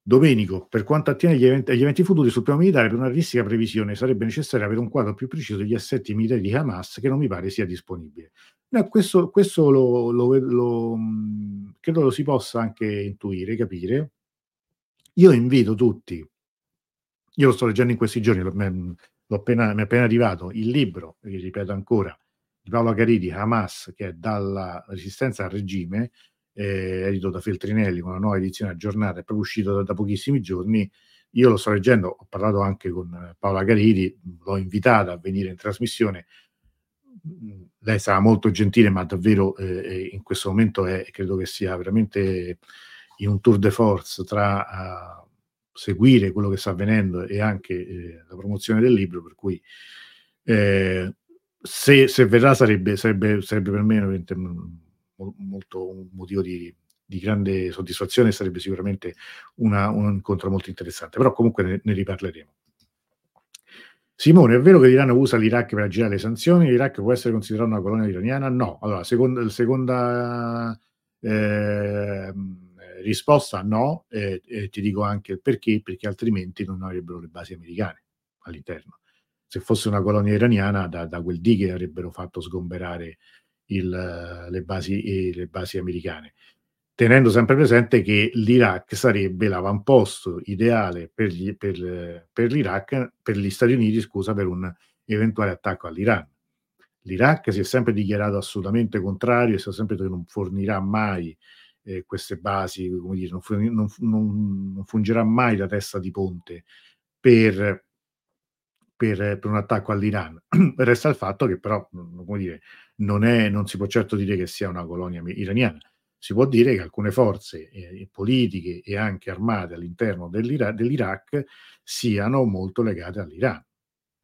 Domenico, per quanto attiene agli eventi, agli eventi, futuri sul piano militare, per una realistica previsione sarebbe necessario avere un quadro più preciso degli assetti militari di Hamas che non mi pare sia disponibile. No, questo, questo lo, lo, lo, credo lo si possa anche intuire, capire. Io invito tutti io lo sto leggendo in questi giorni, appena, mi è appena arrivato il libro, ripeto ancora, di Paolo Caridi, Hamas, che è dalla resistenza al regime, eh, edito da Feltrinelli con una nuova edizione aggiornata, è proprio uscito da, da, pochissimi giorni. Io lo sto leggendo, ho parlato anche con Paola Caridi, l'ho invitata a venire in trasmissione. Lei sarà molto gentile, ma davvero eh, in questo momento è, credo che sia veramente in un tour de force tra uh, seguire quello che sta avvenendo e anche eh, la promozione del libro, per cui eh, se, se, verrà sarebbe, sarebbe, sarebbe per me molto un motivo di, di grande soddisfazione, sarebbe sicuramente una, un incontro molto interessante, però comunque ne, ne riparleremo. Simone, è vero che l'Iran usa l'Iraq per aggirare le sanzioni? L'Iraq può essere considerato una colonia iraniana? No. Allora, seconda, seconda eh, risposta no, eh, eh, ti dico anche il perché, perché altrimenti non avrebbero le basi americane all'interno. Se fosse una colonia iraniana, da, da quel dì che avrebbero fatto sgomberare il, le, basi, le basi americane tenendo sempre presente che l'Iraq sarebbe l'avamposto ideale per, gli, per, per, l'Iraq, per gli Stati Uniti, scusa, per un eventuale attacco all'Iran. L'Iraq si è sempre dichiarato assolutamente contrario e si è sempre detto che non fornirà mai eh, queste basi, come dire, non, non, non, non, fungerà mai da testa di ponte per, per, per un attacco all'Iran. Resta il fatto che però, come dire, non, è, non si può certo dire che sia una colonia iraniana. Si può dire che alcune forze eh, politiche e anche armate all'interno dell'Ira- dell'Iraq siano molto legate all'Iran.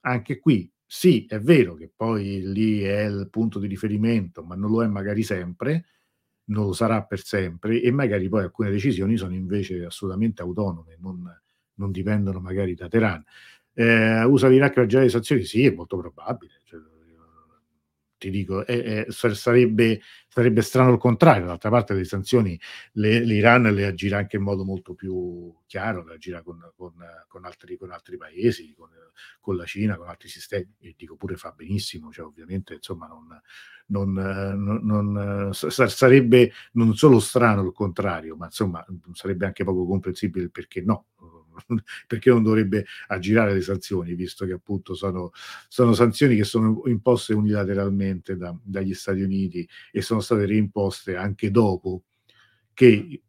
Anche qui sì, è vero che poi lì è il punto di riferimento, ma non lo è magari sempre, non lo sarà per sempre e magari poi alcune decisioni sono invece assolutamente autonome, non, non dipendono magari da Teheran. Eh, usa l'Iraq per le sanzioni? Sì, è molto probabile. Cioè, ti dico, eh, eh, sarebbe, sarebbe, strano il contrario. D'altra parte, le sanzioni le, l'Iran le agirà anche in modo molto più chiaro, le agirà con, con, con, altri, con altri, paesi, con, la Cina, con altri sistemi. E dico pure fa benissimo, cioè, ovviamente, insomma, non, non, non, non, sarebbe non solo strano il contrario, ma insomma, sarebbe anche poco comprensibile perché no perché non dovrebbe aggirare le sanzioni, visto che appunto sono, sono sanzioni che sono imposte unilateralmente da, dagli Stati Uniti e sono state reimposte anche dopo che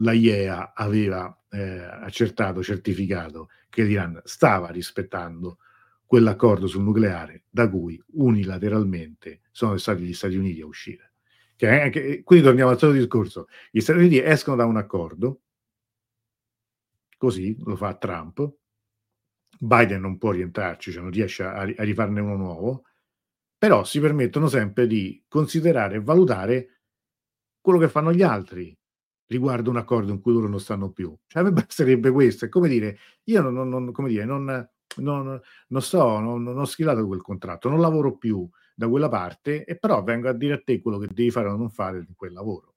la IEA aveva eh, accertato, certificato che l'Iran stava rispettando quell'accordo sul nucleare da cui unilateralmente sono stati gli Stati Uniti a uscire. Che, quindi torniamo al solito discorso, gli Stati Uniti escono da un accordo Così lo fa Trump. Biden non può rientrarci, cioè non riesce a, a rifarne uno nuovo, però si permettono sempre di considerare e valutare quello che fanno gli altri riguardo un accordo in cui loro non stanno più. Cioè, a me basterebbe questo. È come dire, io non, non, come dire, non, non, non sto, non, non ho schillato quel contratto, non lavoro più da quella parte, e però vengo a dire a te quello che devi fare o non fare di quel lavoro.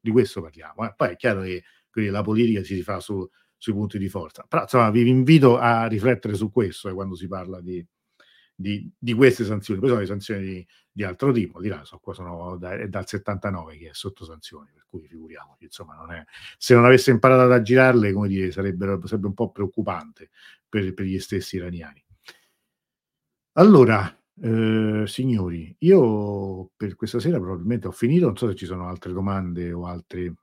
Di questo parliamo. Eh. Poi è chiaro che la politica si fa su, sui punti di forza. Però insomma vi invito a riflettere su questo eh, quando si parla di, di, di, queste sanzioni. Poi sono le sanzioni di, di altro tipo, di là, so, qua sono da, è dal 79 che è sotto sanzioni, per cui figuriamoci, insomma, non è, se non avesse imparato ad aggirarle, come dire, sarebbe, sarebbe un po' preoccupante per, per gli stessi iraniani. Allora, eh, signori, io per questa sera probabilmente ho finito, non so se ci sono altre domande o altri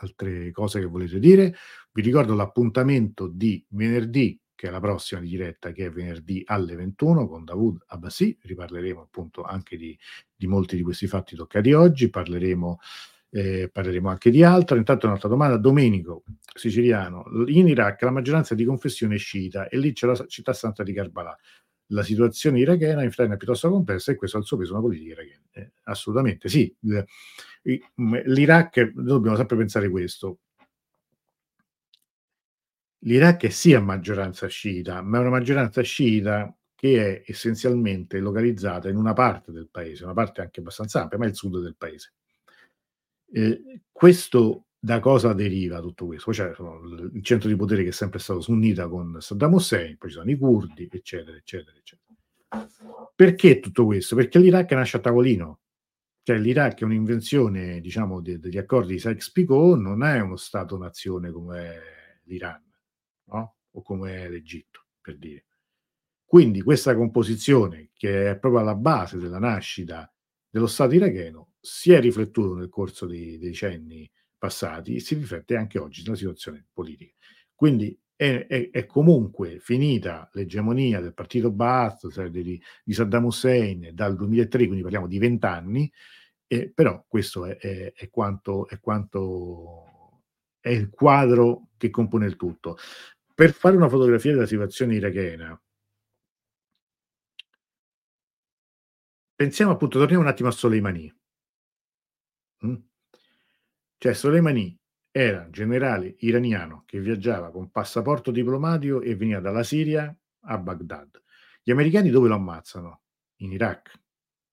altre cose che volete dire. Vi ricordo l'appuntamento di venerdì, che è la prossima di diretta, che è venerdì alle 21 con Davud Abbasi. Riparleremo appunto anche di, di molti di questi fatti toccati oggi. Parleremo, eh, parleremo anche di altro. Intanto un'altra domanda. Domenico, siciliano. In Iraq la maggioranza è di confessione sciita e lì c'è la città santa di Karbala la situazione irachena in è piuttosto complessa e questo ha il suo peso una politica irachena. Eh, assolutamente sì. L'Iraq, dobbiamo sempre pensare questo. L'Iraq è sì a maggioranza sciita, ma è una maggioranza sciita che è essenzialmente localizzata in una parte del paese, una parte anche abbastanza ampia, ma è il sud del paese. Eh, questo da cosa deriva tutto questo? C'è il centro di potere che è sempre stato sunnita con Saddam Hussein, poi ci sono i curdi, eccetera, eccetera, eccetera. Perché tutto questo? Perché l'Iraq nasce a tavolino. Cioè l'Iraq è un'invenzione, diciamo, de- degli accordi di Sykes-Picot, non è uno Stato-nazione come l'Iran, no? O come l'Egitto, per dire. Quindi questa composizione, che è proprio alla base della nascita dello Stato iracheno, si è riflettuto nel corso dei decenni passati si riflette anche oggi nella situazione politica. Quindi è, è, è comunque finita l'egemonia del partito Baath, cioè di, di, Saddam Hussein dal 2003, quindi parliamo di vent'anni, eh, però questo è, quanto, è quanto è il quadro che compone il tutto. Per fare una fotografia della situazione irachena, pensiamo appunto, torniamo un attimo a Soleimani. Mm? Cioè Soleimani era generale iraniano che viaggiava con passaporto diplomatico e veniva dalla Siria a Baghdad. Gli americani dove lo ammazzano? In Iraq.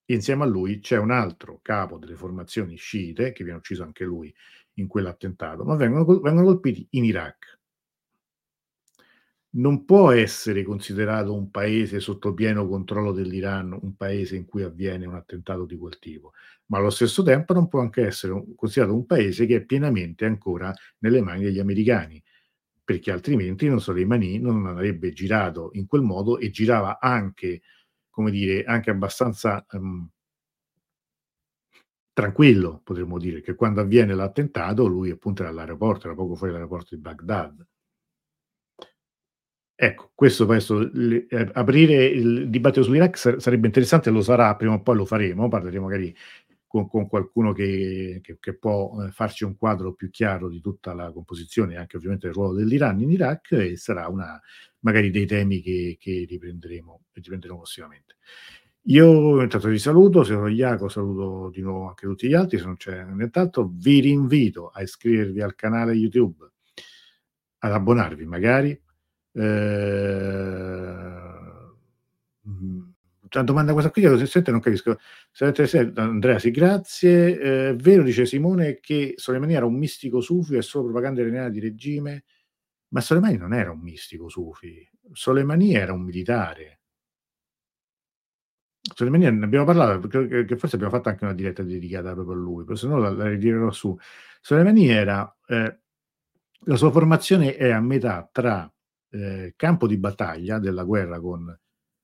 Insieme a lui c'è un altro capo delle formazioni sciite, che viene ucciso anche lui in quell'attentato, ma vengono, vengono colpiti in Iraq non può essere considerato un paese sotto pieno controllo dell'Iran, un paese in cui avviene un attentato di quel tipo, ma allo stesso tempo non può anche essere considerato un paese che è pienamente ancora nelle mani degli americani, perché altrimenti non Soleimani non avrebbe girato in quel modo e girava anche come dire, anche abbastanza um, tranquillo, potremmo dire, che quando avviene l'attentato lui appunto era all'aeroporto, era poco fuori dall'aeroporto di Baghdad. Ecco, questo penso, eh, aprire il dibattito sull'Iraq sar- sarebbe interessante, lo sarà, prima o poi lo faremo, parleremo magari con, con qualcuno che, che, che può eh, farci un quadro più chiaro di tutta la composizione, anche ovviamente del ruolo dell'Iran in Iraq, e sarà una, magari dei temi che, che riprenderemo, riprenderemo prossimamente. Io intanto vi saluto, sono Iaco, saluto di nuovo anche tutti gli altri, se non c'è nient'altro, vi rinvito a iscrivervi al canale YouTube, ad abbonarvi magari. Eh, una domanda questa qui, se sente non capisco. Andrea, sì, grazie. Eh, vero, dice Simone, che Soleimani era un mistico sufi e solo propaganda iraniana di regime, ma Soleimani non era un mistico sufi, Soleimani era un militare Soleimani ne abbiamo parlato, che, forse abbiamo fatto anche una diretta dedicata proprio a lui, però se no la, la ritirerò su. Soleimani era, eh, la sua formazione è a metà tra eh, campo di battaglia della guerra con,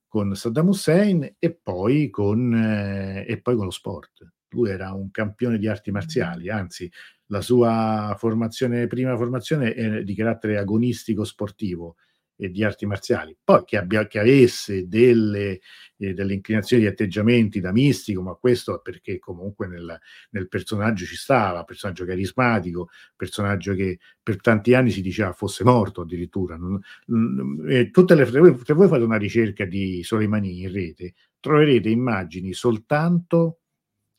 con Saddam Hussein e poi con, eh, e poi con lo sport. Lui era un campione di arti marziali, anzi la sua formazione, prima formazione è di carattere agonistico sportivo, e di arti marziali. Poi che, abbia, che avesse delle, eh, delle, inclinazioni di atteggiamenti da mistico, ma questo perché comunque nel, nel, personaggio ci stava, personaggio carismatico, personaggio che per tanti anni si diceva fosse morto addirittura. Non, eh, tutte le, se voi fate una ricerca di Soleimani in rete, troverete immagini soltanto,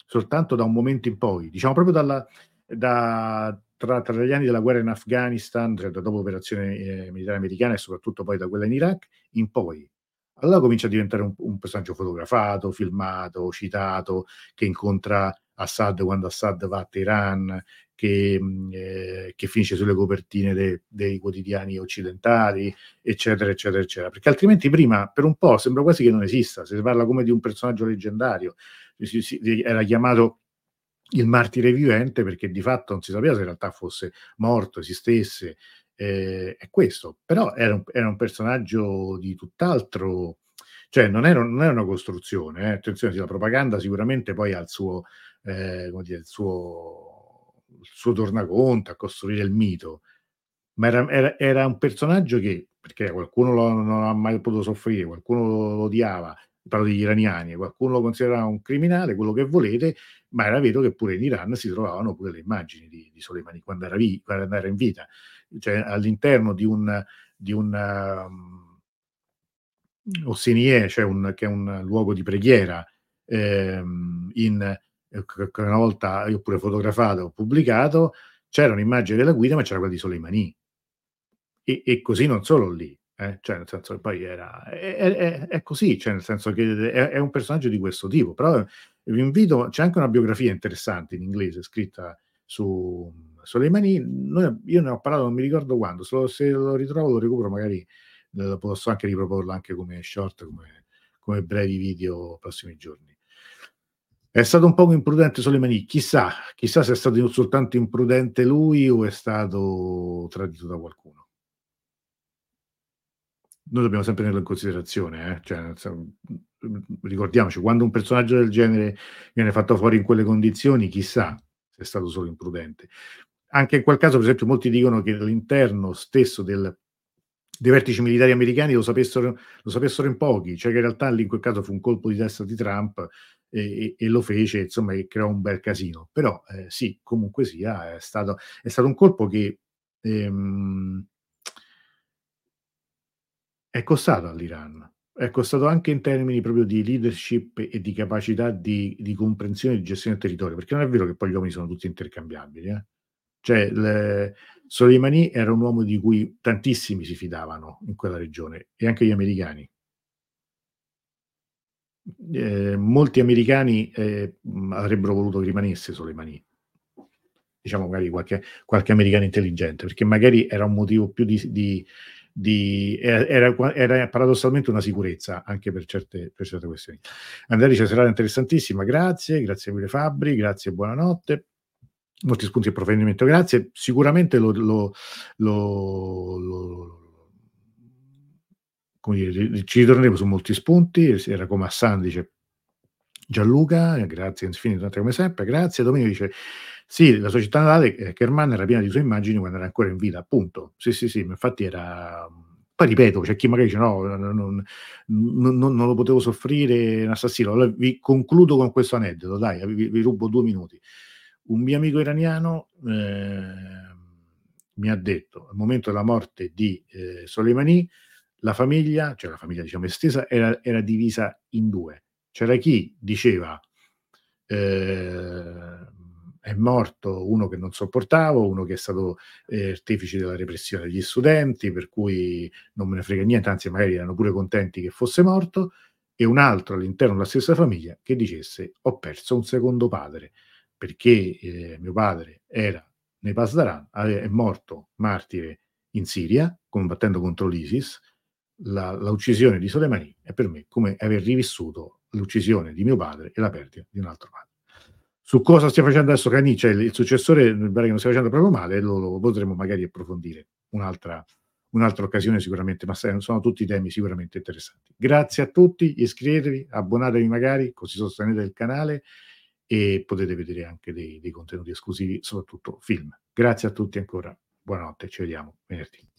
soltanto da un momento in poi, diciamo proprio dalla, da, tra, tra, gli anni della guerra in Afghanistan, cioè dopo l'operazione eh, militare americana e soprattutto poi da quella in Iraq, in poi. Allora comincia a diventare un, un, personaggio fotografato, filmato, citato, che incontra Assad quando Assad va a Teheran, che, mm, eh, che finisce sulle copertine de, dei quotidiani occidentali, eccetera, eccetera, eccetera. Perché altrimenti prima, per un po', sembra quasi che non esista, si parla come di un personaggio leggendario, si, si, era chiamato il martire vivente perché di fatto non si sapeva se in realtà fosse morto, esistesse, eh, è questo, però era un, era un, personaggio di tutt'altro, cioè non era, non era una costruzione, eh. attenzione, la propaganda sicuramente poi ha il suo, eh, come dire, il suo, il suo tornaconto a costruire il mito, ma era, era, era un personaggio che, perché qualcuno lo, non ha mai potuto soffrire, qualcuno lo odiava, parlo degli iraniani, qualcuno lo considerava un criminale, quello che volete, ma era vero che pure in Iran si trovavano pure le immagini di, di Soleimani quando era, vi, quando era, in vita, cioè all'interno di un, di un um, Ossinier, cioè un, che è un luogo di preghiera, ehm, in, eh, che una volta io pure fotografato, ho pubblicato, c'era un'immagine della guida, ma c'era quella di Soleimani. E, e così non solo lì, eh? cioè nel senso che poi era, è, è, è così, cioè nel senso che è, è, un personaggio di questo tipo, però vi invito, c'è anche una biografia interessante in inglese scritta su Soleimani, Noi, io ne ho parlato, non mi ricordo quando, se lo, se lo ritrovo lo recupero, magari lo posso anche riproporlo anche come short, come, come brevi video prossimi giorni. È stato un poco imprudente Soleimani, chissà, chissà se è stato soltanto imprudente lui o è stato tradito da qualcuno noi dobbiamo sempre tenerlo in considerazione, eh? cioè, ricordiamoci, quando un personaggio del genere viene fatto fuori in quelle condizioni, chissà se è stato solo imprudente. Anche in quel caso, per esempio, molti dicono che all'interno stesso del, dei vertici militari americani lo sapessero, lo sapessero, in pochi, cioè che in realtà lì in quel caso fu un colpo di testa di Trump e, e, lo fece, insomma, e creò un bel casino. Però eh, sì, comunque sia, è stato, è stato un colpo che... Ehm, è costato all'Iran. È costato anche in termini proprio di leadership e di capacità di, di comprensione e di gestione del territorio, perché non è vero che poi gli uomini sono tutti intercambiabili. Eh? Cioè, le, Soleimani era un uomo di cui tantissimi si fidavano in quella regione e anche gli americani. Eh, molti americani eh, avrebbero voluto che rimanesse Soleimani, diciamo magari qualche, qualche, americano intelligente, perché magari era un motivo più di, di di, era, era, paradossalmente una sicurezza anche per certe, per certe questioni. Andrea dice serata interessantissima, grazie, grazie mille Fabri, grazie, buonanotte. Molti spunti di approfondimento, grazie. Sicuramente lo, lo, lo, come dire, ci ritorneremo su molti spunti, era come a San dice Gianluca, grazie infinite come sempre, grazie. Domenico dice, sì, la società natale, eh, Kerman era piena di sue immagini quando era ancora in vita, appunto. Sì, sì, sì, infatti era... Poi ripeto, c'è chi magari dice no, non, non, non, non lo potevo soffrire, un assassino. Allora, vi concludo con questo aneddoto, dai, vi, vi rubo due minuti. Un mio amico iraniano eh, mi ha detto, al momento della morte di eh, Soleimani, la famiglia, cioè la famiglia diciamo estesa, era, era divisa in due c'era chi diceva eh, è morto uno che non sopportavo, uno che è stato eh, artefice della repressione degli studenti, per cui non me ne frega niente, anzi magari erano pure contenti che fosse morto, e un altro all'interno della stessa famiglia che dicesse ho perso un secondo padre, perché eh, mio padre era nei Pasdaran, è morto martire in Siria, combattendo contro l'ISIS, la, la, uccisione di Soleimani è per me come aver rivissuto l'uccisione di mio padre e la perdita di un altro padre. Su cosa stia facendo adesso Cani, cioè il successore mi pare che non stia facendo proprio male, lo, lo potremo magari approfondire un'altra, un'altra occasione sicuramente, ma sono tutti temi sicuramente interessanti. Grazie a tutti, iscrivetevi, abbonatevi magari, così sostenete il canale e potete vedere anche dei, dei contenuti esclusivi, soprattutto film. Grazie a tutti ancora, buonanotte, ci vediamo venerdì.